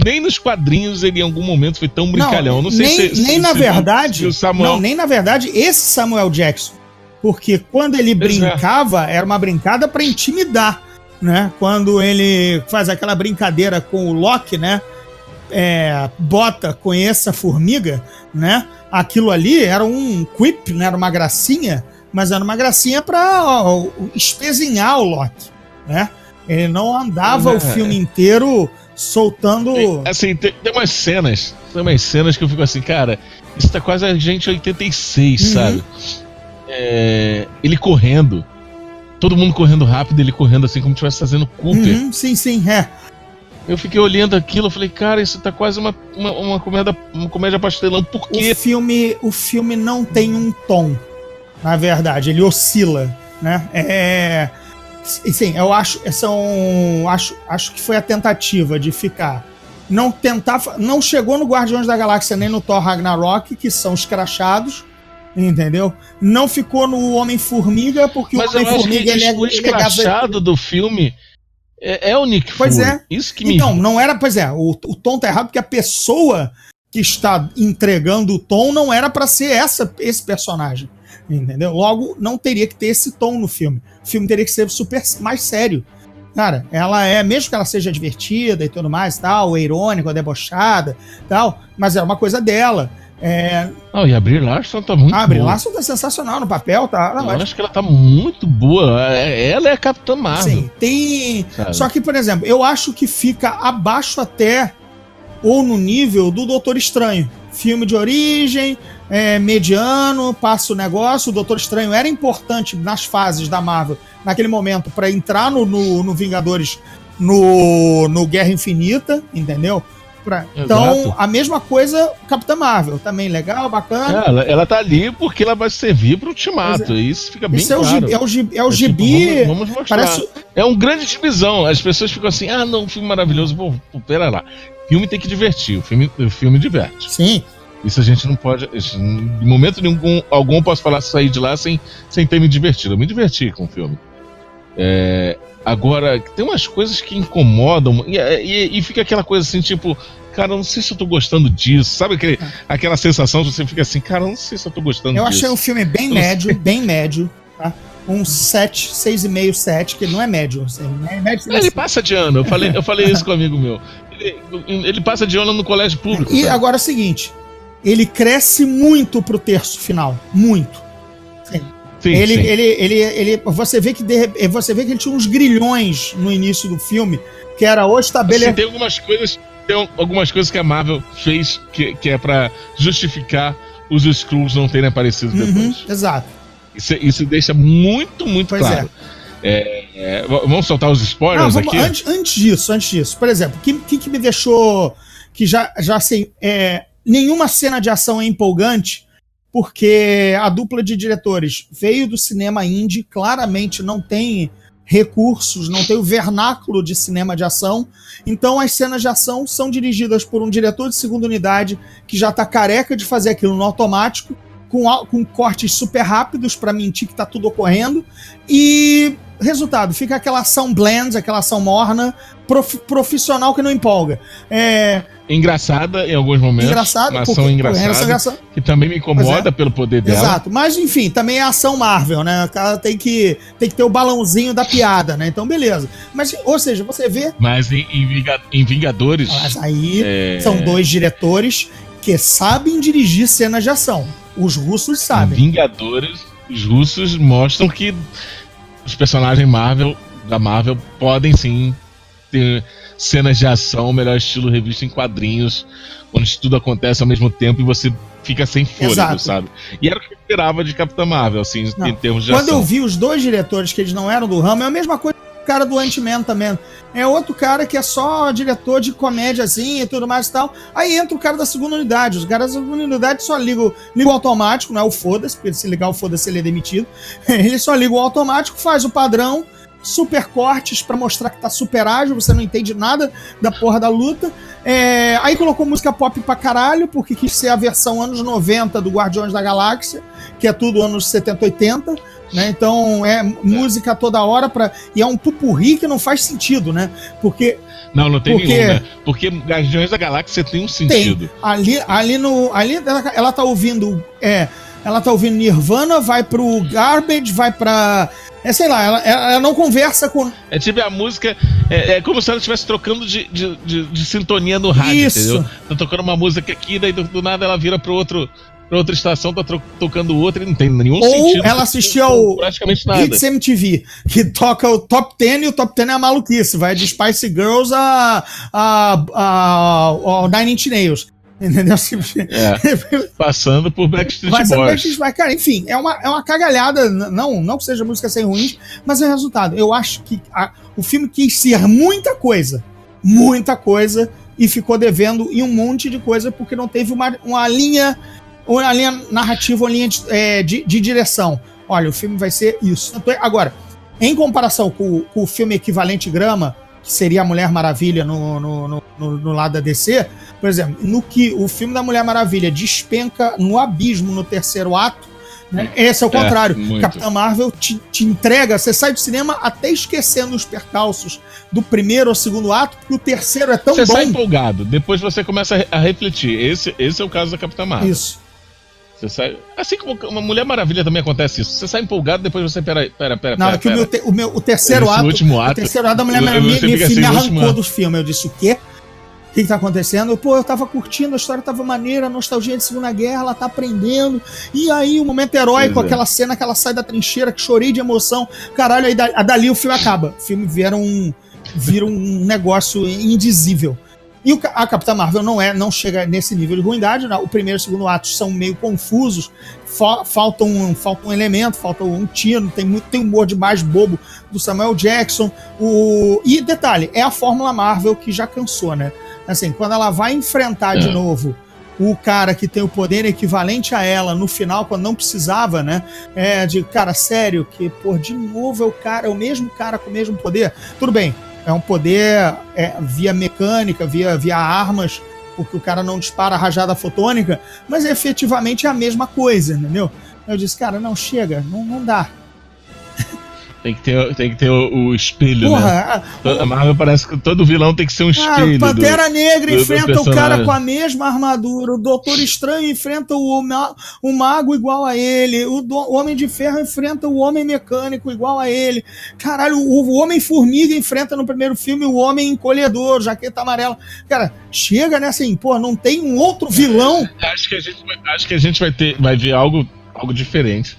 nem nos quadrinhos ele em algum momento foi tão brincalhão. Não, sei nem, se, nem se- na se- verdade. Samuel. Não, nem na verdade, esse Samuel Jackson. Porque quando ele é. brincava, era uma brincada pra intimidar. Né? Quando ele faz aquela brincadeira com o Loki, né? É, bota, conheça a formiga, né? Aquilo ali era um quip, né? Era uma gracinha, mas era uma gracinha pra ó, espezinhar o Loki, né? Ele não andava É. o filme inteiro soltando. Assim, tem, tem umas cenas. Tem umas cenas que eu fico assim, cara, isso tá quase a gente 86, Uhum. sabe? É, ele correndo. Todo mundo correndo rápido, ele correndo assim como se estivesse fazendo Cooper. Uhum, sim, sim, é. Eu fiquei olhando aquilo, eu falei, cara, isso tá quase uma, uma, uma comédia, uma comédia pastelão. Por quê? O filme, o filme não tem um tom, na verdade, ele oscila, né? É, sim, eu acho, são, acho, acho que foi a tentativa de ficar, não tentar, não chegou no Guardiões da Galáxia nem no Thor Ragnarok, que são escrachados, entendeu? Não ficou no Homem Formiga porque Mas o ele é, o ele é escrachado do filme é, é o Nick Pois Fury. é. Isso que me... Então, não era, pois é, o, o tom tá errado porque a pessoa que está entregando o tom não era pra ser essa, esse personagem. Entendeu? Logo, não teria que ter esse tom no filme. O filme teria que ser super mais sério. Cara, ela é, mesmo que ela seja divertida e tudo mais, tal, irônica, debochada, tal, mas é uma coisa dela. É, Não, e a Brie Larson tá muito a Brie boa. Larson tá sensacional no papel, tá? Não, Eu mas, acho que ela tá muito boa. É- Ela é a Capitã Marvel. sim, tem, sabe? Só que, por exemplo, eu acho que fica abaixo até ou no nível do Doutor Estranho. Filme de origem, é, mediano, passa o negócio. O Doutor Estranho era importante nas fases da Marvel naquele momento para entrar no, no, no Vingadores no, no Guerra Infinita, entendeu? Pra- então, a mesma coisa, Capitã Marvel. Também legal, bacana. Ela, ela tá ali porque ela vai servir pro ultimato. E isso fica bem Esse é o, claro. gibi, é o gibi, é o É tipo, gibi vamos, vamos mostrar. parece, É um grande divisão. As pessoas ficam assim, ah, não, filme maravilhoso. Pô, pera lá. Filme tem que divertir. O filme, o filme diverte. sim, Isso a gente não pode. De momento nenhum, algum posso falar sair de lá sem, sem ter me divertido. Eu me diverti com o filme. É, agora, tem umas coisas que incomodam. E, e- e fica aquela coisa assim, tipo, cara, eu não sei se eu tô gostando disso. Sabe aquele, aquela sensação que você fica assim, cara, eu não sei se eu tô gostando Eu disso. achei um filme bem Eu médio, bem médio, tá? Um 7, 6,5, 7, que não é médio. Assim, né? médio Ele passa de ano, eu falei, eu falei isso com um amigo meu. Ele, ele passa de ano no colégio público. E sabe? agora é o seguinte, ele cresce muito pro terço final, muito. Sim, ele, sim. ele, ele, ele, você vê que de você vê que ele tinha uns grilhões no início do filme, que era o Assim, estabelecer. tem algumas coisas, tem algumas coisas que a Marvel fez que, que é pra justificar os Skrulls não terem aparecido Uhum, depois. exato. Isso, isso deixa muito, muito Pois claro. É, é, v- vamos soltar os Não, spoilers vamos- aqui? antes, antes disso, antes disso, por exemplo, o que, que, que me deixou que já, já assim, é, nenhuma cena de ação é empolgante, porque a dupla de diretores veio do cinema indie, claramente não tem recursos, não tem o vernáculo de cinema de ação, então as cenas de ação são dirigidas por um diretor de segunda unidade que já tá careca de fazer aquilo no automático, com, com cortes super rápidos para mentir que tá tudo ocorrendo, e resultado, fica aquela ação bland, aquela ação morna, prof- profissional que não empolga. É Engraçada em alguns momentos. engraçado, Uma ação engraçada. engraçada- Que também me incomoda pelo poder dela. Exato, mas enfim, também é ação Marvel, né? O cara tem que, tem que ter o balãozinho da piada, né? Então, beleza. Mas, ou seja, você vê. Mas em, em Vinga- em Vingadores. Mas aí é, são dois diretores que sabem dirigir cenas de ação. Os russos em sabem. Vingadores. os russos mostram que os personagens Marvel da Marvel podem sim ter cenas de ação, melhor estilo revista em quadrinhos, onde tudo acontece ao mesmo tempo e você fica sem fôlego, Exato. sabe? E era o que eu esperava de Capitã Marvel, assim, Não. em termos de Quando ação. eu vi os dois diretores que eles não eram do ramo, é a mesma coisa que o cara do Ant-Man também. É outro cara que é só diretor de comédia assim e tudo mais e tal. Aí entra o cara da segunda unidade. Os caras da segunda unidade só ligam, ligam o automático, não é o foda-se, porque se ligar o foda-se ele é demitido. [LAUGHS] Ele só liga o automático, faz o padrão, super cortes pra mostrar que tá super ágil, você não entende nada da porra da luta. É, aí colocou música pop pra caralho, porque quis ser a versão anos 90 do Guardiões da Galáxia, que é tudo anos 70, 80. Né? Então é música toda hora pra, e é um pupurri que não faz sentido, né? Porque Não, não tem Porque- nenhum, né? Porque Guardiões da Galáxia tem um sentido. ali, ali no. Ali ela, ela tá ouvindo. É, ela tá ouvindo Nirvana, vai pro Garbage, vai pra. É, sei lá, ela, ela não conversa com. É tipo a música. É, é como se ela estivesse trocando de, de, de- de sintonia no rádio, Isso. entendeu? Tá tocando uma música aqui, daí do, do nada ela vira pra outro. Pra outra estação, tá tocando outra e não tem nenhum Ou sentido. ela assistiu ao Praticamente nada. Hits MTV, que toca o Top 10 e o Top 10 é a maluquice. Vai de Spice Girls a, a, a, ao Nine Inch Nails. Entendeu? É, [LAUGHS] passando por Backstreet Boys. Backstreet Boys. Cara, enfim, é uma, é uma cagalhada. Não, não que seja música sem ruins, mas é o resultado. Eu acho que a- o filme quis ser muita coisa, muita coisa, e ficou devendo em um monte de coisa porque não teve uma, uma linha, uma linha narrativa, uma linha de, é, de, de direção. Olha, o filme vai ser isso. É- Agora, em comparação com, com o filme equivalente Grama, que seria a Mulher Maravilha no, no, no, no- lado da DC, por exemplo, no que o filme da Mulher Maravilha despenca no abismo no terceiro ato, né? esse é o É, contrário. muito. Capitã Marvel te, te entrega, você sai do cinema até esquecendo os percalços do primeiro ou segundo ato, porque o terceiro é tão Você bom. sai empolgado, depois você começa a refletir. Esse, esse é o caso da Capitã Marvel. Isso. Você sai, assim como uma Mulher Maravilha também acontece isso. Você sai empolgado, depois você pera, pera, pera, Não, pera, é que o pera. meu, te- o meu o terceiro ato, último o ato, terceiro ato da Mulher Maravilha me, me assim, no arrancou do filme. Eu disse, o quê? O que, que tá acontecendo? Pô, eu tava curtindo, a história tava maneira, a nostalgia de Segunda Guerra, ela tá aprendendo. E aí, o momento heróico, é. aquela cena que ela sai da trincheira, que chorei de emoção. Caralho, aí da- a dali o filme acaba. O filme vira um, vira um negócio indizível. E o, a Capitã Marvel não é, não chega nesse nível de ruindade. né? O primeiro e o segundo ato são meio confusos. Fa- falta, um, falta um elemento, falta um tiro, tem muito tem humor demais bobo do Samuel Jackson. O, e detalhe, é a Fórmula Marvel que já cansou, né? Assim, quando ela vai enfrentar de É. novo o cara que tem o poder equivalente a ela no final, quando não precisava, né? É de, cara, sério, que, pô, de novo é o cara, é o mesmo cara com o mesmo poder. Tudo bem, é um poder é, via mecânica, via, via armas, porque o cara não dispara rajada fotônica, mas efetivamente é a mesma coisa, entendeu? Eu disse, cara, não, chega, não, não dá. Tem que ter, tem que ter o, o espelho, né? Porra, a- A Marvel parece que todo vilão tem que ser um Ah, espelho. o Pantera do- Negra do- do enfrenta o cara com a mesma armadura, o Doutor Estranho enfrenta o, ma- o Mago igual a ele, o, do- o Homem de Ferro enfrenta o Homem Mecânico igual a ele. Caralho, o, o Homem-Formiga enfrenta no primeiro filme o Homem Encolhedor, Jaqueta Amarela. Cara, chega né, assim, pô, não tem um outro vilão. Acho que a gente, vai- acho que a gente vai ter, vai ver algo, algo diferente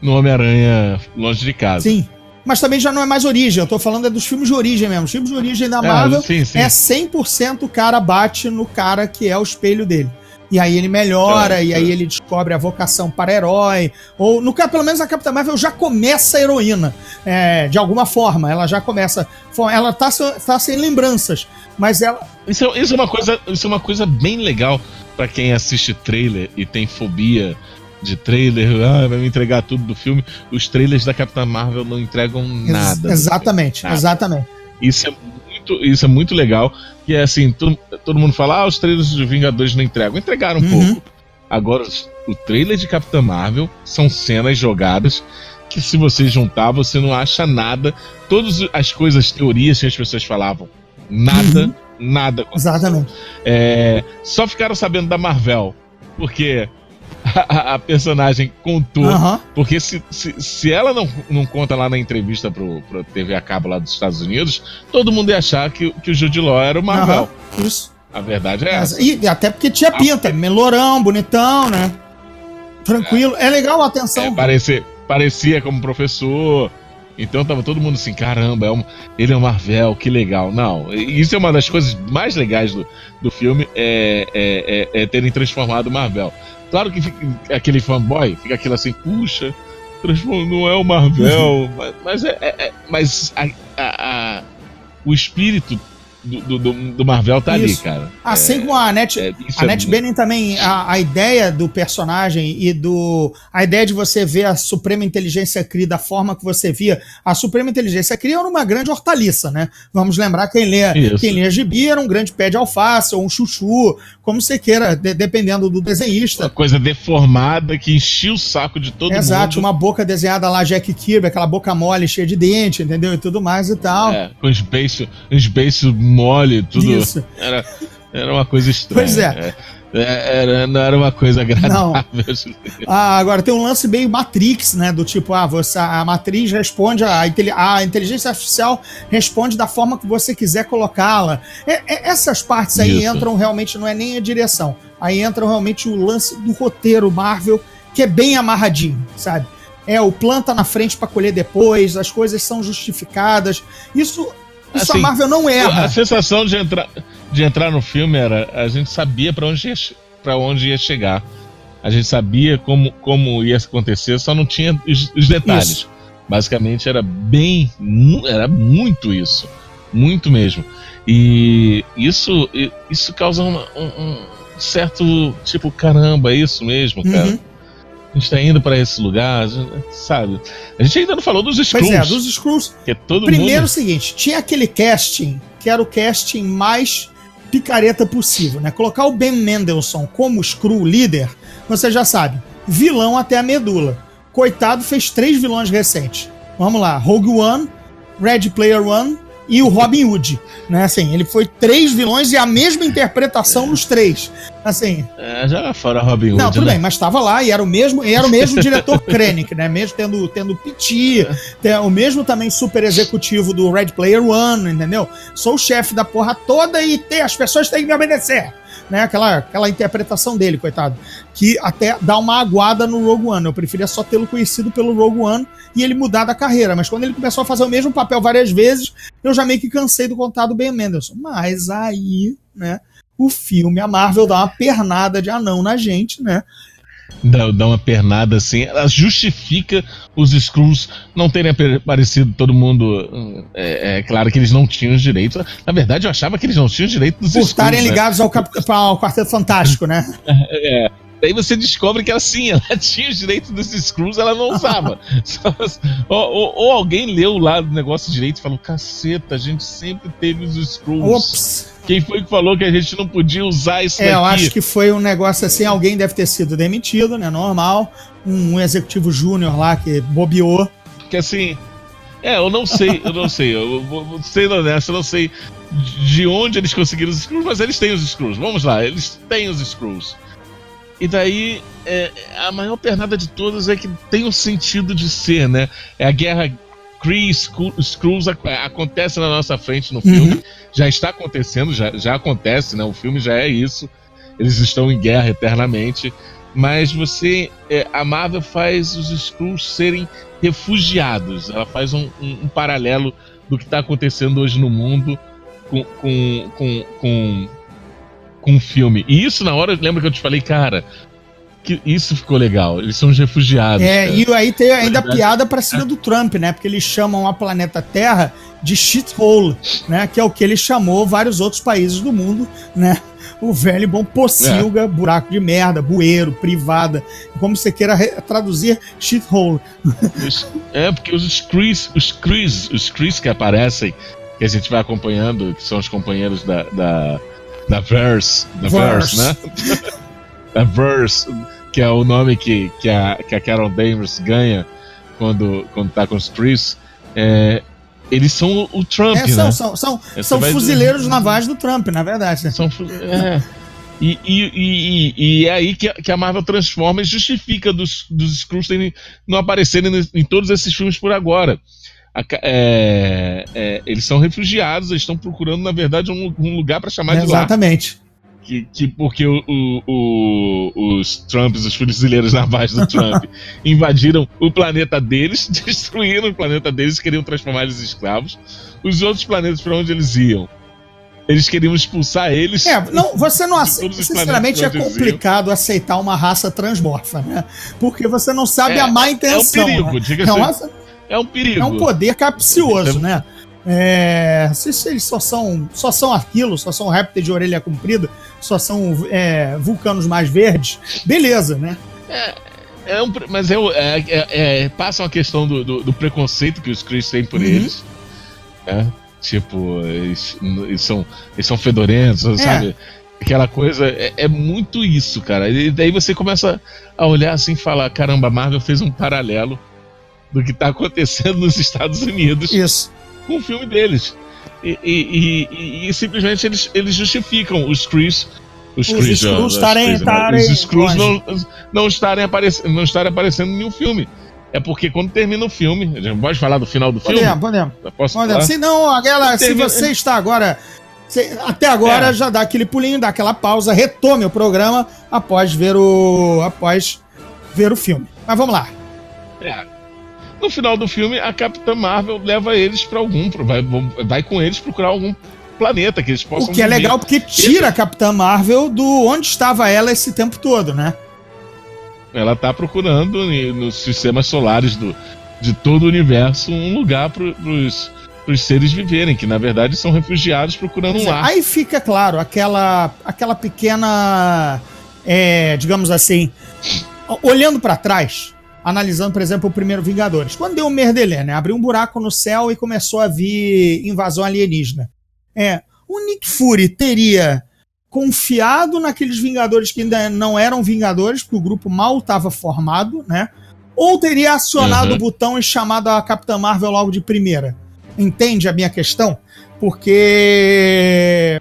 no Homem-Aranha longe de casa. Sim. Mas também já não é mais origem, eu tô falando é dos filmes de origem mesmo. Os filmes de origem da É, Marvel sim, sim. é 100% o cara bate no cara que é o espelho dele. E aí ele melhora, É, e aí é. ele descobre a vocação para herói. Ou, no caso, pelo menos a Capitã Marvel já começa a heroína. é, de alguma forma. Ela já começa. Ela tá, tá sem lembranças. Mas ela. Isso, é- isso é uma coisa, isso é uma coisa bem legal pra quem assiste trailer e tem fobia de trailer, ah, vai me entregar tudo do filme. Os trailers da Capitã Marvel não entregam nada. exatamente, Nada. exatamente. Isso é muito, isso é muito legal. Que é assim, todo, todo mundo fala, ah, os trailers de Vingadores não entregam. Entregaram um Uhum. pouco. Agora, o trailer de Capitã Marvel são cenas jogadas que se você juntar, você não acha nada. Todas as coisas, teorias que as pessoas falavam, nada, Uhum. nada. aconteceu. Exatamente. É, só ficaram sabendo da Marvel, porque a, [LAUGHS] a personagem contou. Porque se, se, se ela não, não conta lá na entrevista pro, pro TV a cabo lá dos Estados Unidos, todo mundo ia achar que, que o Jude Law era o Marvel. Isso. A verdade é essa. E até porque tinha pinta, melorão, bonitão, né? Tranquilo. É legal a atenção. É, parecia, parecia como professor. Então tava todo mundo assim, caramba, é um, ele é um Marvel, que legal. Não, isso é uma das coisas mais legais do, do filme, é, é, é, é terem transformado o Marvel. Claro que fica, aquele fanboy fica aquilo assim, puxa, não é o Marvel, mas, mas, é, é, é, mas a, a, a, o espírito do, do, do, Marvel tá isso. ali, cara. Assim é, como a Net, é, a Net é também, a, a ideia do personagem e do. A ideia de você ver a Suprema Inteligência Cree da forma que você via. A Suprema Inteligência Cree era uma grande hortaliça, né? Vamos lembrar quem lê, quem lê gibi era um grande pé de alface ou um chuchu, como você queira, de, dependendo do desenhista. Uma coisa deformada que enchia o saco de todo Exato, mundo. Exato, uma boca desenhada lá, Jack Kirby, aquela boca mole, cheia de dente, entendeu? E tudo mais e tal. É, com os beiços, os beiços mole, tudo. Isso. Era, era uma coisa estranha. Pois é. é. Era, não era uma coisa agradável. [LAUGHS] Ah, agora tem um lance meio Matrix, né? Do tipo, ah, você, a matriz responde, a, a inteligência artificial responde da forma que você quiser colocá-la. É, é, essas partes aí Isso. entram realmente, não é nem a direção. Aí entra realmente o lance do roteiro Marvel, que é bem amarradinho, sabe? É, o planta na frente para colher depois, as coisas são justificadas. Isso isso assim, a Marvel não erra. A sensação de entrar, de entrar no filme era a gente sabia para onde, ia, onde ia chegar. A gente sabia como, como ia acontecer, só não tinha os, os detalhes. Isso. Basicamente era bem. Era muito isso. Muito mesmo. E isso, isso causa um, um certo tipo, caramba, é isso mesmo, cara. Uhum. A gente tá indo para esse lugar, sabe? A gente ainda não falou dos Skrulls. Pois é, dos Skrulls. Que é todo Primeiro mundo... o seguinte, tinha aquele casting que era o casting mais picareta possível, né? Colocar o Ben Mendelssohn como Skrull líder, você já sabe, vilão até a medula. Coitado, fez três vilões recentes. Vamos lá, Rogue One, Red Player One e o Robin Hood, né? Assim, ele foi três vilões e a mesma interpretação nos três. Assim. É, já fora Robin Hood. Não, tudo né? bem, mas estava lá e era o mesmo, era o mesmo diretor [LAUGHS] Krennic, né? Mesmo tendo tendo Piti, é. o mesmo também super executivo do Red Player One, entendeu? Sou o chefe da porra toda e tem, as pessoas têm que me obedecer né? Aquela, aquela interpretação dele, coitado. Que até dá uma aguada no Rogue One. Eu preferia só tê-lo conhecido pelo Rogue One e ele mudar da carreira. Mas quando ele começou a fazer o mesmo papel várias vezes, eu já meio que cansei do contado Ben Mendelssohn. Mas aí, né? O filme, a Marvel dá uma pernada de anão na gente, né? dá, dá uma pernada assim, ela justifica os Skrulls não terem aparecido todo mundo. É, é, claro que eles não tinham os direitos. Na verdade, eu achava que eles não tinham os direitos dos Por Skrulls. Por estarem né? ligados ao, ao Quarteto Fantástico, né? [LAUGHS] É. Daí você descobre que ela sim, ela [LAUGHS] tinha os direitos dos Skrulls, ela não usava. [LAUGHS] ou, ou, ou, alguém leu lá o negócio direito e falou: caceta, a gente sempre teve os Skrulls. Ops! Quem foi que falou que a gente não podia usar isso é, daqui? eu acho que foi um negócio assim, alguém deve ter sido demitido, né? Normal. Um, um executivo júnior lá que bobeou. Que assim. É, eu não sei, eu não sei. Eu vou ser honesto, eu não sei de onde eles conseguiram os Skrulls, mas eles têm os Skrulls. Vamos lá, eles têm os Skrulls. E daí, é, a maior pernada de todas é que tem um sentido de ser, né? É a guerra Kree Skrulls acontece na nossa frente no filme. Uhum. Já está acontecendo, já, já acontece, né? O filme já é isso. Eles estão em guerra eternamente. Mas você. É, a Marvel faz os Skrulls serem refugiados. Ela faz um, um, um paralelo do que está acontecendo hoje no mundo com, com, com, com, com o filme. E isso, na hora, lembra que eu te falei, cara, que isso ficou legal. Eles são os refugiados. É, cara. e aí tem ainda a piada pra cima do Trump, né? Porque eles chamam a planeta Terra de shithole, né? Que é o que ele chamou vários outros países do mundo, né? O velho bom pocilga, é. buraco de merda, bueiro, privada, como você queira traduzir shithole. É, porque os Screes, os Screes, os Screes que aparecem, que a gente vai acompanhando, que são os companheiros da, da, da Verse, da Verse, né? [LAUGHS] a Verse, que é o nome que, que, a, que a Carol Danvers ganha quando, quando tá com os Chris, é, eles são o, Trump, é, são, né? São, são, são fuzileiros navais do Trump, na verdade. São, é. E, e, e, e, é aí que a, que a Marvel transforma e justifica dos, dos Skrulls não aparecerem em todos esses filmes por agora. É, é, eles são refugiados, eles estão procurando, na verdade, um, um lugar para chamar de Exatamente. que, que porque o, o, o, os Trumps, os fuzileiros navais do Trump, [LAUGHS] invadiram o planeta deles, [LAUGHS] destruíram o planeta deles, queriam transformar eles em escravos. Os outros planetas para onde eles iam, eles queriam expulsar eles. É, não, você não aceita. Sinceramente, é complicado aceitar uma raça transmorfa, né? Porque você não sabe É, a má é um intenção. perigo, né? diga-se. É, uma- É um perigo. é um poder capcioso, né? É, se, se eles só são, só são aquilo, só são répteis de orelha comprida, só são é, vulcanos mais verdes, beleza, né? É um, pre- mas é, é, é, é- passa uma questão do, do, do preconceito que os Chris têm por Uhum. eles. né? Tipo, eles, eles são, eles são fedorentos, É. sabe? Aquela coisa. É, é muito isso, cara. E daí você começa a olhar assim e falar: caramba, a Marvel fez um paralelo do que tá acontecendo nos Estados Unidos Isso. com o filme deles. E, e- e- e- simplesmente eles, eles justificam os Chris. Os, Os Chris, ó, os estarem- estarem não, não, estarem aparecendo, não estarem aparecendo em nenhum filme. É porque quando termina o filme. A gente pode falar do final do filme? Podemos, podemos. Posso podemos. Se não, aquela, se Termina- você está agora. se- até agora É. já dá aquele pulinho, dá aquela pausa, retome o programa após ver o. após ver o filme. Mas vamos lá. É. No final do filme, a Capitã Marvel leva eles pra algum. Vai, vai com eles procurar algum planeta que eles possam O que é viver. legal porque tira a Capitã Marvel do onde estava ela esse tempo todo, né? Ela tá procurando nos sistemas solares do, de todo o universo um lugar pro, pros, pros seres viverem, que na verdade são refugiados procurando um lar. Aí fica claro aquela, aquela pequena, é, digamos assim, olhando pra trás, analisando, por exemplo, o primeiro Vingadores. Quando deu o merdelé, né? Abriu um buraco no céu e começou a vir invasão alienígena. É, o Nick Fury teria confiado naqueles Vingadores que ainda não eram Vingadores, porque o grupo mal estava formado, né? Ou teria acionado Uhum. o botão e chamado a Capitã Marvel logo de primeira. Entende a minha questão? Porque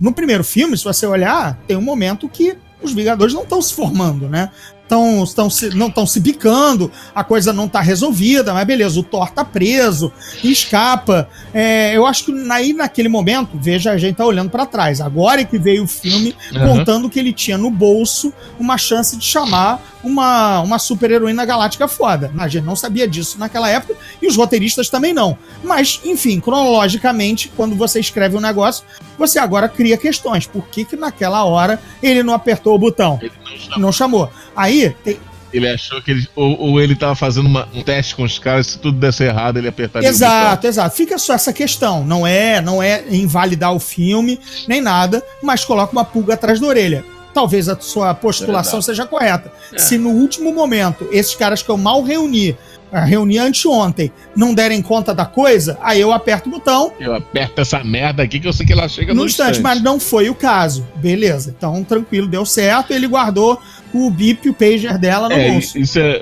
no primeiro filme, se você olhar, tem um momento que os Vingadores não estão se formando, né? Tão, tão se, não estão se bicando, a coisa não tá resolvida, mas beleza, o Thor tá preso, escapa. É, eu acho que aí naquele momento, veja, a gente tá olhando para trás. Agora é que veio o filme Uhum. contando que ele tinha no bolso uma chance de chamar uma, uma super heroína galáctica foda. A gente não sabia disso naquela época e os roteiristas também não. Mas, enfim, cronologicamente, quando você escreve um negócio, você agora cria questões. Por que, que naquela hora ele não apertou o botão? Ele não chamou. Não chamou. Aí, tem- Ele achou que ele. Ou, ou ele tava fazendo uma- um teste com os caras, se tudo desse errado, ele apertaria o Exato, exato. Fica só essa questão. Não é, não é invalidar o filme, nem nada, mas coloca uma pulga atrás da orelha. Talvez a sua postulação Verdade. seja correta. É. Se no último momento, esses caras que eu mal reuni, ah, reuni anteontem, não derem conta da coisa, aí eu aperto o botão. Eu aperto essa merda aqui que eu sei que ela chega no no instante, mas não foi o caso. Beleza, então tranquilo, deu certo. Ele guardou o bip, o pager dela no É, bolso. isso é,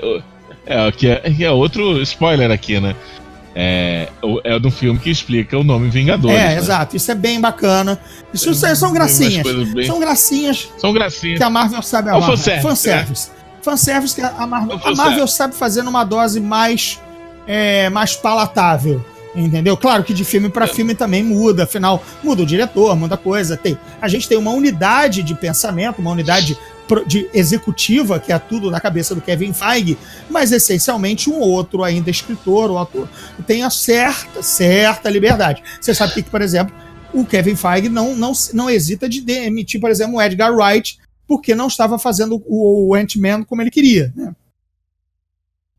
é, que é, que é outro spoiler aqui, né? É, o- é do filme que explica o nome Vingadores. É, né? exato. Isso é bem bacana. Isso são gracinhas. bem- São gracinhas São gracinhas. que a Marvel sabe É o amar. fanservice, fanservice. Fanservice que a Marvel, o a. Marvel sabe fazer numa dose mais, é, mais palatável. Entendeu? Claro que de filme pra É. filme também muda, afinal, muda o diretor, muda coisa. Tem, a gente tem uma unidade de pensamento, uma unidade de executiva, que é tudo na cabeça do Kevin Feige, mas essencialmente um ou outro ainda escritor ou autor tem a certa, certa liberdade. Você sabe que, por exemplo, o Kevin Feige não, não, não hesita de demitir, por exemplo, o Edgar Wright, porque não estava fazendo o, o Ant-Man como ele queria. Né?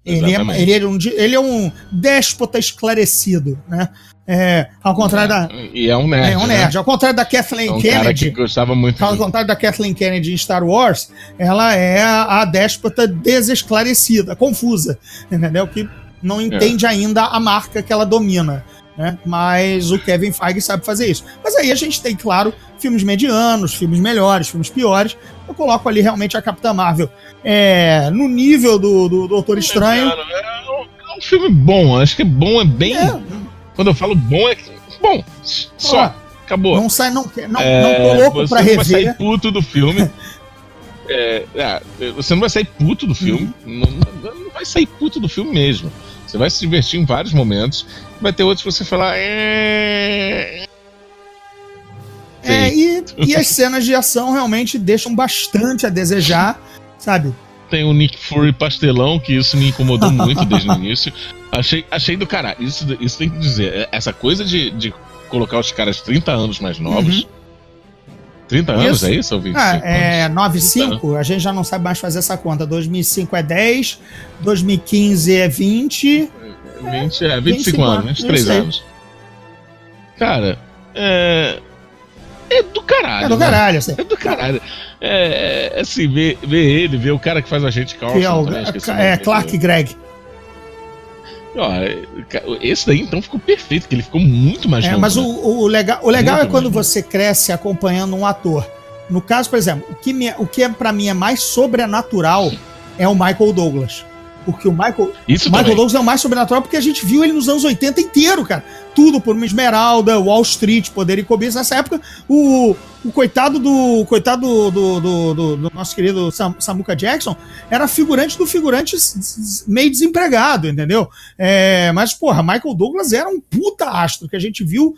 Ele, é, ele, é um, ele é um déspota esclarecido, né? É, ao contrário da. E é um nerd. É um né? nerd. Ao contrário da Kathleen É um cara Kennedy. que gostava muito Ao contrário da Kathleen Kennedy em Star Wars, ela é a, a déspota desesclarecida, confusa, entendeu? Que não entende ainda a marca que ela domina. Né? Mas o Kevin Feige sabe fazer isso. Mas aí a gente tem, claro, filmes medianos, filmes melhores, filmes piores. Eu coloco ali realmente a Capitã Marvel é, no nível do, do Doutor Estranho. É um, é um filme bom, acho que bom é bem. É, Quando eu falo bom, é bom. Só. Acabou. não sai, não, não, É, não tô louco você pra não vai sair rever. puto do filme. [LAUGHS] É, é, você não vai sair puto do filme. Uhum. Não- não vai sair puto do filme mesmo. Você vai se divertir em vários momentos. Vai ter outros que você falar. É... É, Sim. E, e as cenas de ação realmente deixam bastante a desejar, sabe? Tem o Nick Fury pastelão, que isso me incomodou muito desde o início. Achei, achei do caralho. Isso, isso tem que dizer. é- Essa coisa de, de colocar os caras 30 anos mais novos. 30 anos, Isso. é isso? Ou 25 Ah, é anos? 95, a gente já não sabe mais fazer essa conta. 2005 é 10, 2015 é 20. 20, é, 25, 25 anos, anos, 23 isso aí. anos. Cara, é. É do caralho. É do né? caralho, assim. É do caralho. É, é, assim, ver, ver ele, ver o cara que faz a gente Carlson Que é, o, é, nome dele. Clark Gregg. Ó, é, esse daí então ficou perfeito, que ele ficou muito mais É, mas né? o, o legal, o legal Muito é quando você cresce acompanhando um ator. No caso, por exemplo, o que, me, o que é para mim é mais sobrenatural é o Michael Douglas. Porque o Michael, Isso o Michael também. Douglas é o mais sobrenatural porque a gente viu ele nos anos 80 inteiro, cara. Tudo por uma Esmeralda, Wall Street, Poder e Cobiça. Nessa época, o, o coitado do coitado do, do, do- do- nosso querido Sam, Samuka Jackson era figurante do figurante meio desempregado, entendeu? É, mas, porra, Michael Douglas era um puta astro que a gente viu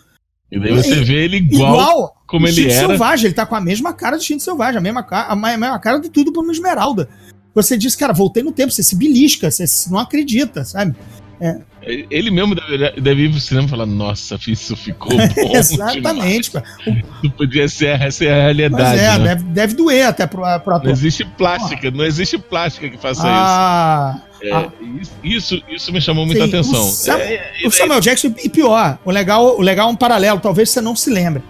E daí você vê ele igual, igual, como ele era. Selvagem. Ele tá com a mesma cara de Instinto Selvagem, a mesma, a mesma cara de tudo por uma Esmeralda. Você diz, cara, voltei no tempo, você se belisca, você não acredita, sabe? Ele mesmo deve, deve ir pro cinema e falar: Nossa, isso ficou bom. [LAUGHS] Exatamente. Não podia ser essa é a Mas realidade. é, né? deve, deve doer até pro, pro Não ator. existe plástica, não existe plástica que faça Ah, isso. É, isso. Isso, isso me chamou muita Sim, atenção. o Sam- É, é, o Samuel Jackson, e pior, o legal, o legal é um paralelo, talvez você não se lembre.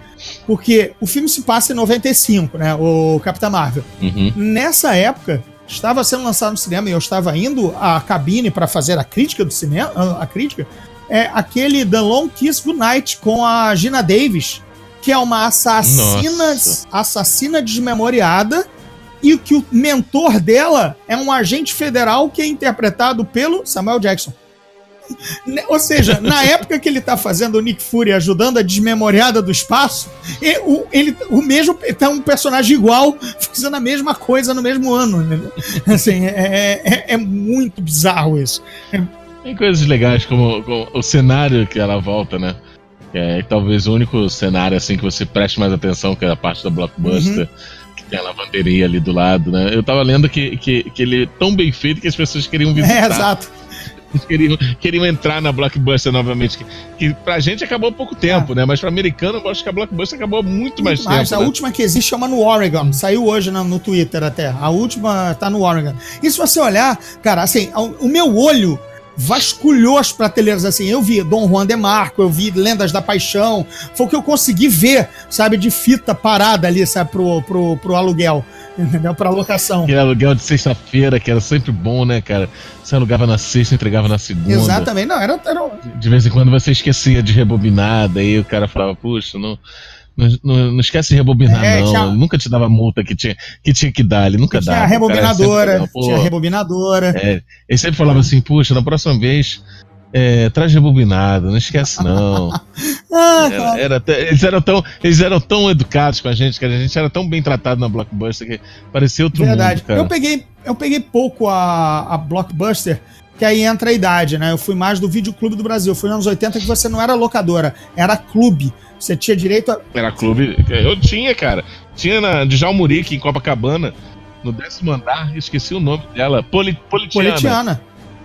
Porque o filme se passa em 95, né? O Capitão Marvel. Uhum. Nessa época, estava sendo lançado no cinema e eu estava indo à cabine para fazer a crítica do cinema, a crítica, é aquele The Long Kiss Goodnight com a Gina Davis, que é uma assassina, Nossa. assassina desmemoriada e que o mentor dela é um agente federal que é interpretado pelo Samuel Jackson. Ne- Ou seja, na [LAUGHS] época que ele tá fazendo o Nick Fury ajudando a desmemoriada do espaço, o, ele, o mesmo tá um personagem igual fazendo a mesma coisa no mesmo ano. entendeu? Assim, é, é, é muito bizarro isso. Tem coisas legais como, como o cenário que ela volta, né? É talvez o único cenário assim que você preste mais atenção, que é a parte da blockbuster, Uhum. que tem a lavanderia ali do lado, né? Eu tava lendo que, que, que ele é tão bem feito que as pessoas queriam visitar. É, exato. Eles [LAUGHS] queriam, queriam entrar na blockbuster novamente. Que, que pra gente acabou há pouco tempo, né? Mas pra americano, eu acho que a blockbuster acabou há muito mais Mas tempo. a né? última que existe chama no Oregon. Saiu hoje no, no Twitter até. A última tá no Oregon. E se você olhar, cara, assim, o, o meu olho vasculhou as prateleiras assim. Eu vi Dom Juan de Marco, eu vi Lendas da Paixão. Foi o que eu consegui ver, sabe, de fita parada ali, sabe, pro, pro, pro aluguel. Entendeu? Pra locação. Aquele aluguel de sexta-feira, que era sempre bom, né, cara? Você alugava na sexta, entregava na segunda. Exatamente. Não, era, era De vez em quando você esquecia de rebobinar, daí o cara falava, puxa, não. Não, não- não esquece de rebobinar, É, não. tinha- Nunca te dava multa que tinha que, tinha que dar, ele nunca tinha dava. a cara sempre rebobinadora. falava, "Pô", Tinha a rebobinadora. é, ele sempre falava assim, puxa, na próxima vez. É, traz rebobinado, não esquece não. [LAUGHS] Ah, Era- era até- eles, eram tão, eles eram tão educados com a gente, que a gente era tão bem tratado na Blockbuster que parecia outro Verdade. mundo, cara. eu, peguei, eu peguei pouco a, a Blockbuster, que aí entra a idade, né? Eu fui mais do Videoclube do Brasil. Fui nos anos 80 que você não era locadora, era clube. Você tinha direito a. Era clube. Eu tinha, cara. Tinha na de Jalmurique, em Copacabana, no décimo andar, esqueci o nome dela. Poli, Politiana. Poletiana.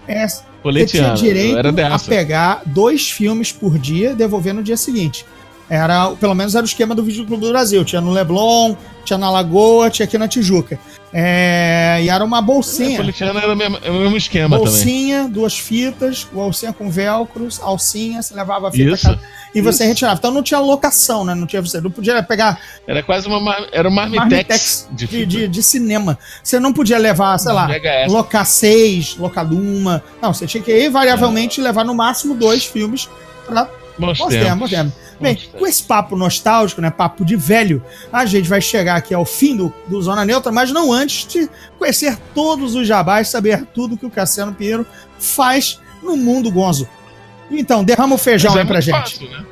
É, você tinha direito a pegar dois filmes por dia e devolver no dia seguinte. Era, pelo menos era o esquema do Videoclube do Brasil. Tinha no Leblon, tinha na Lagoa, tinha aqui na Tijuca. É, e era uma É, bolsinha. Politiana era o mesmo, é o mesmo esquema também. bolsinha, duas fitas, bolsinha com velcros, alcinha, você levava a fita Isso. cada- e você isso. retirava. Então não tinha locação, né? Não tinha você não podia pegar Era quase uma. Era uma Marmitex Marmitex de, de, de, de cinema. Você não podia levar, sei lá, VHS. locar seis, locar uma. Não, você tinha que invariavelmente levar no máximo dois filmes pra Bons Bons tempos. tempos, bons tempos. Bem, tempos. com esse papo nostálgico, né? Papo de velho, a gente vai chegar aqui ao fim do, do Zona Neutra, mas não antes de conhecer todos os jabás, saber tudo que o Cassiano Pinheiro faz no mundo gonzo. Então, derrama o feijão Mas aí é pra gente. fácil, né?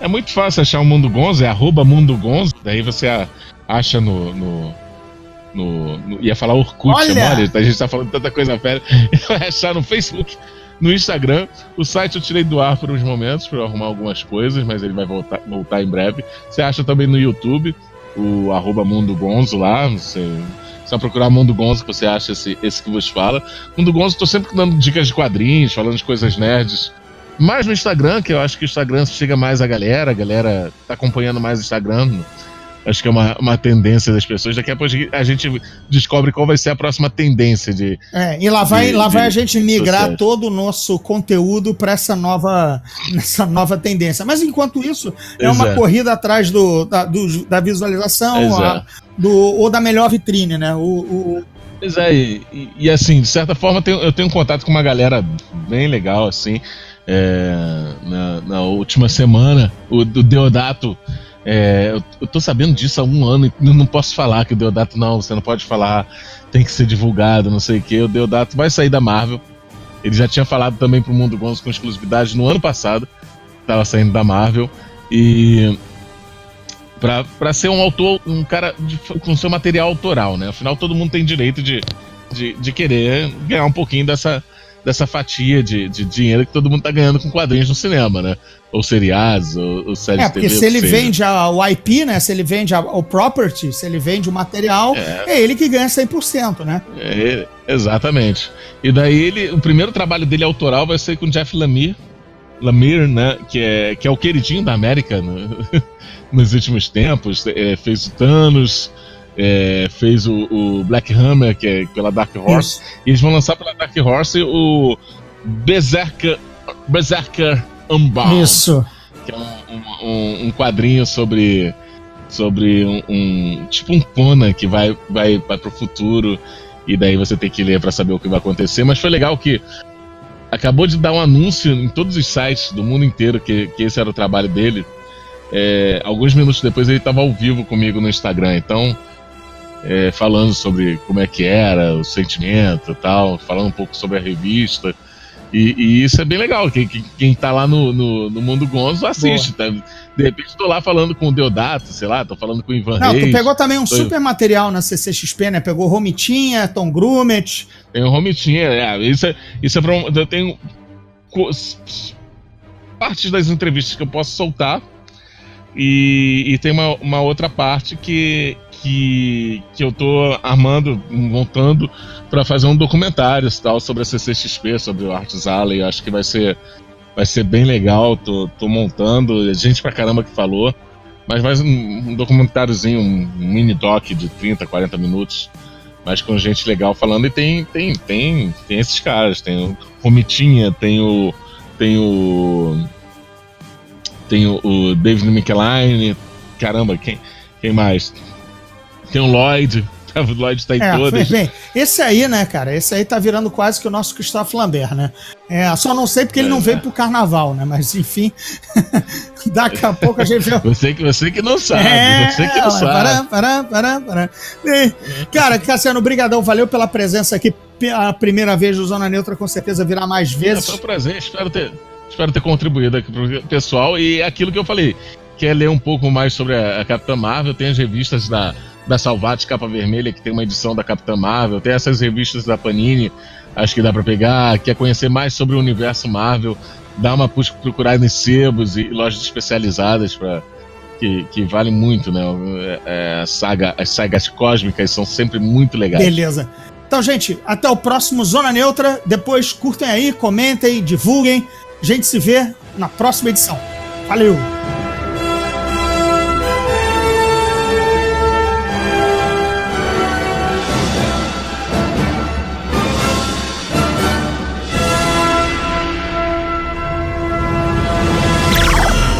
É muito fácil achar o Mundo Gonzo, é arroba Mundo Gonzo. Daí você acha no. no, no- no- ia falar Orkut, Olha! a gente tá falando tanta coisa velha. [LAUGHS] Vai achar no Facebook. no Instagram. O site eu tirei do ar por uns momentos para arrumar algumas coisas, mas ele vai voltar, voltar em breve. Você acha também no YouTube, o arroba Mundo Gonzo lá. Você, só procurar Mundo Gonzo que você acha esse, esse que vos fala. Mundo Gonzo, tô sempre dando dicas de quadrinhos, falando de coisas nerds. Mais no Instagram, que eu acho que o Instagram chega mais a galera, a galera tá acompanhando mais o Instagram. Acho que é uma, uma tendência das pessoas. Daqui a pouco a gente descobre qual vai ser a próxima tendência de. É, e lá vai, de, lá vai a gente migrar sociais. todo o nosso conteúdo para essa nova, [LAUGHS] essa nova tendência. Mas enquanto isso, é Exato. uma corrida atrás do, da, do, da visualização a, do, ou da melhor vitrine, né? O, o... Pois é, e, e, assim, de certa forma, eu tenho, eu tenho um contato com uma galera bem legal, assim. É, na, na última semana, o do Deodato é, eu, eu tô sabendo disso há um ano e não posso falar que o Deodato não, você não pode falar, tem que ser divulgado, não sei o que. O Deodato vai sair da Marvel. Ele já tinha falado também pro Mundo Gonzo com exclusividade no ano passado, tava saindo da Marvel. E para ser um autor, um cara de, com seu material autoral, né? Afinal, todo mundo tem direito de, de, de querer ganhar um pouquinho dessa, dessa fatia de, de dinheiro que todo mundo tá ganhando com quadrinhos no cinema, né? Ou seriados, ou, ou séries é, de TV. É, porque se ele vende a, o IP, né? Se ele vende a, o property, se ele vende o material, é, é ele que ganha 100%, né? É, exatamente. E daí ele, o primeiro trabalho dele autoral vai ser com Jeff Lemire, Lemire, né? Que é, que é o queridinho da América né? [LAUGHS] nos últimos tempos. É, fez o Thanos, é, fez o, o, Black Hammer, que é pela Dark Horse, Isso. e eles vão lançar pela Dark Horse o Berserker, Berserker Unbound. Isso. Que é um, um, um quadrinho sobre sobre um, um, tipo um Conan que vai vai vai pro futuro e daí você tem que ler para saber o que vai acontecer, mas foi legal que acabou de dar um anúncio em todos os sites do mundo inteiro que, que esse era o trabalho dele. É, alguns minutos depois ele estava ao vivo comigo no Instagram, então é, falando sobre como é que era, o sentimento tal, falando um pouco sobre a revista. E, e isso é bem legal. Quem, quem tá lá no, no, no Mundo Gonzo assiste. Tá? De repente tô lá falando com o Deodato, sei lá, tô falando com o Ivan Não, Reis. tu pegou também um tô... super material na CCXP, né? Pegou Romitinha, Tom Grumet. Tem o Romitinha, é. Isso é, isso é pra, eu tenho partes das entrevistas que eu posso soltar. E, e tem uma, uma outra parte que, que, que eu tô armando, montando para fazer um documentário tal sobre a CCXP, sobre o Arts Alley. Acho que vai ser vai ser bem legal. Tô, tô montando, gente pra caramba que falou. Mas mais um, um documentáriozinho, um mini doc de 30, 40 minutos, mas com gente legal falando. E tem tem tem tem esses caras, tem o Romitinha, tem o tem o tem o, o David Michelin, caramba, quem quem mais? Tem o Lloyd. [LAUGHS] O Lloyd tá em é, todas. Bem, esse aí, né, cara? Esse aí tá virando quase que o nosso Christophe Lambert, né? É, só não sei porque ele não é. veio pro carnaval, né? Mas enfim, [LAUGHS] daqui a pouco a gente vê. Você que, você que não sabe, é, você que não sabe. Pará, pará, pará, Cara, Cassiano, brigadão, valeu pela presença aqui. A primeira vez do Zona Neutra com certeza virá mais vezes. É, foi um prazer, espero ter, espero ter contribuído aqui pro pessoal. E aquilo que eu falei, quer ler um pouco mais sobre a, a Capitã Marvel, tem as revistas da da Salvati Capa Vermelha, que tem uma edição da Capitã Marvel, tem essas revistas da Panini, acho que dá para pegar, quer conhecer mais sobre o universo Marvel, dá uma procurada em sebos e lojas especializadas para que, que vale muito, né? É, é, saga, as sagas cósmicas são sempre muito legais. Beleza. Então, gente, até o próximo Zona Neutra. Depois curtem aí, comentem, divulguem. A gente se vê na próxima edição. Valeu!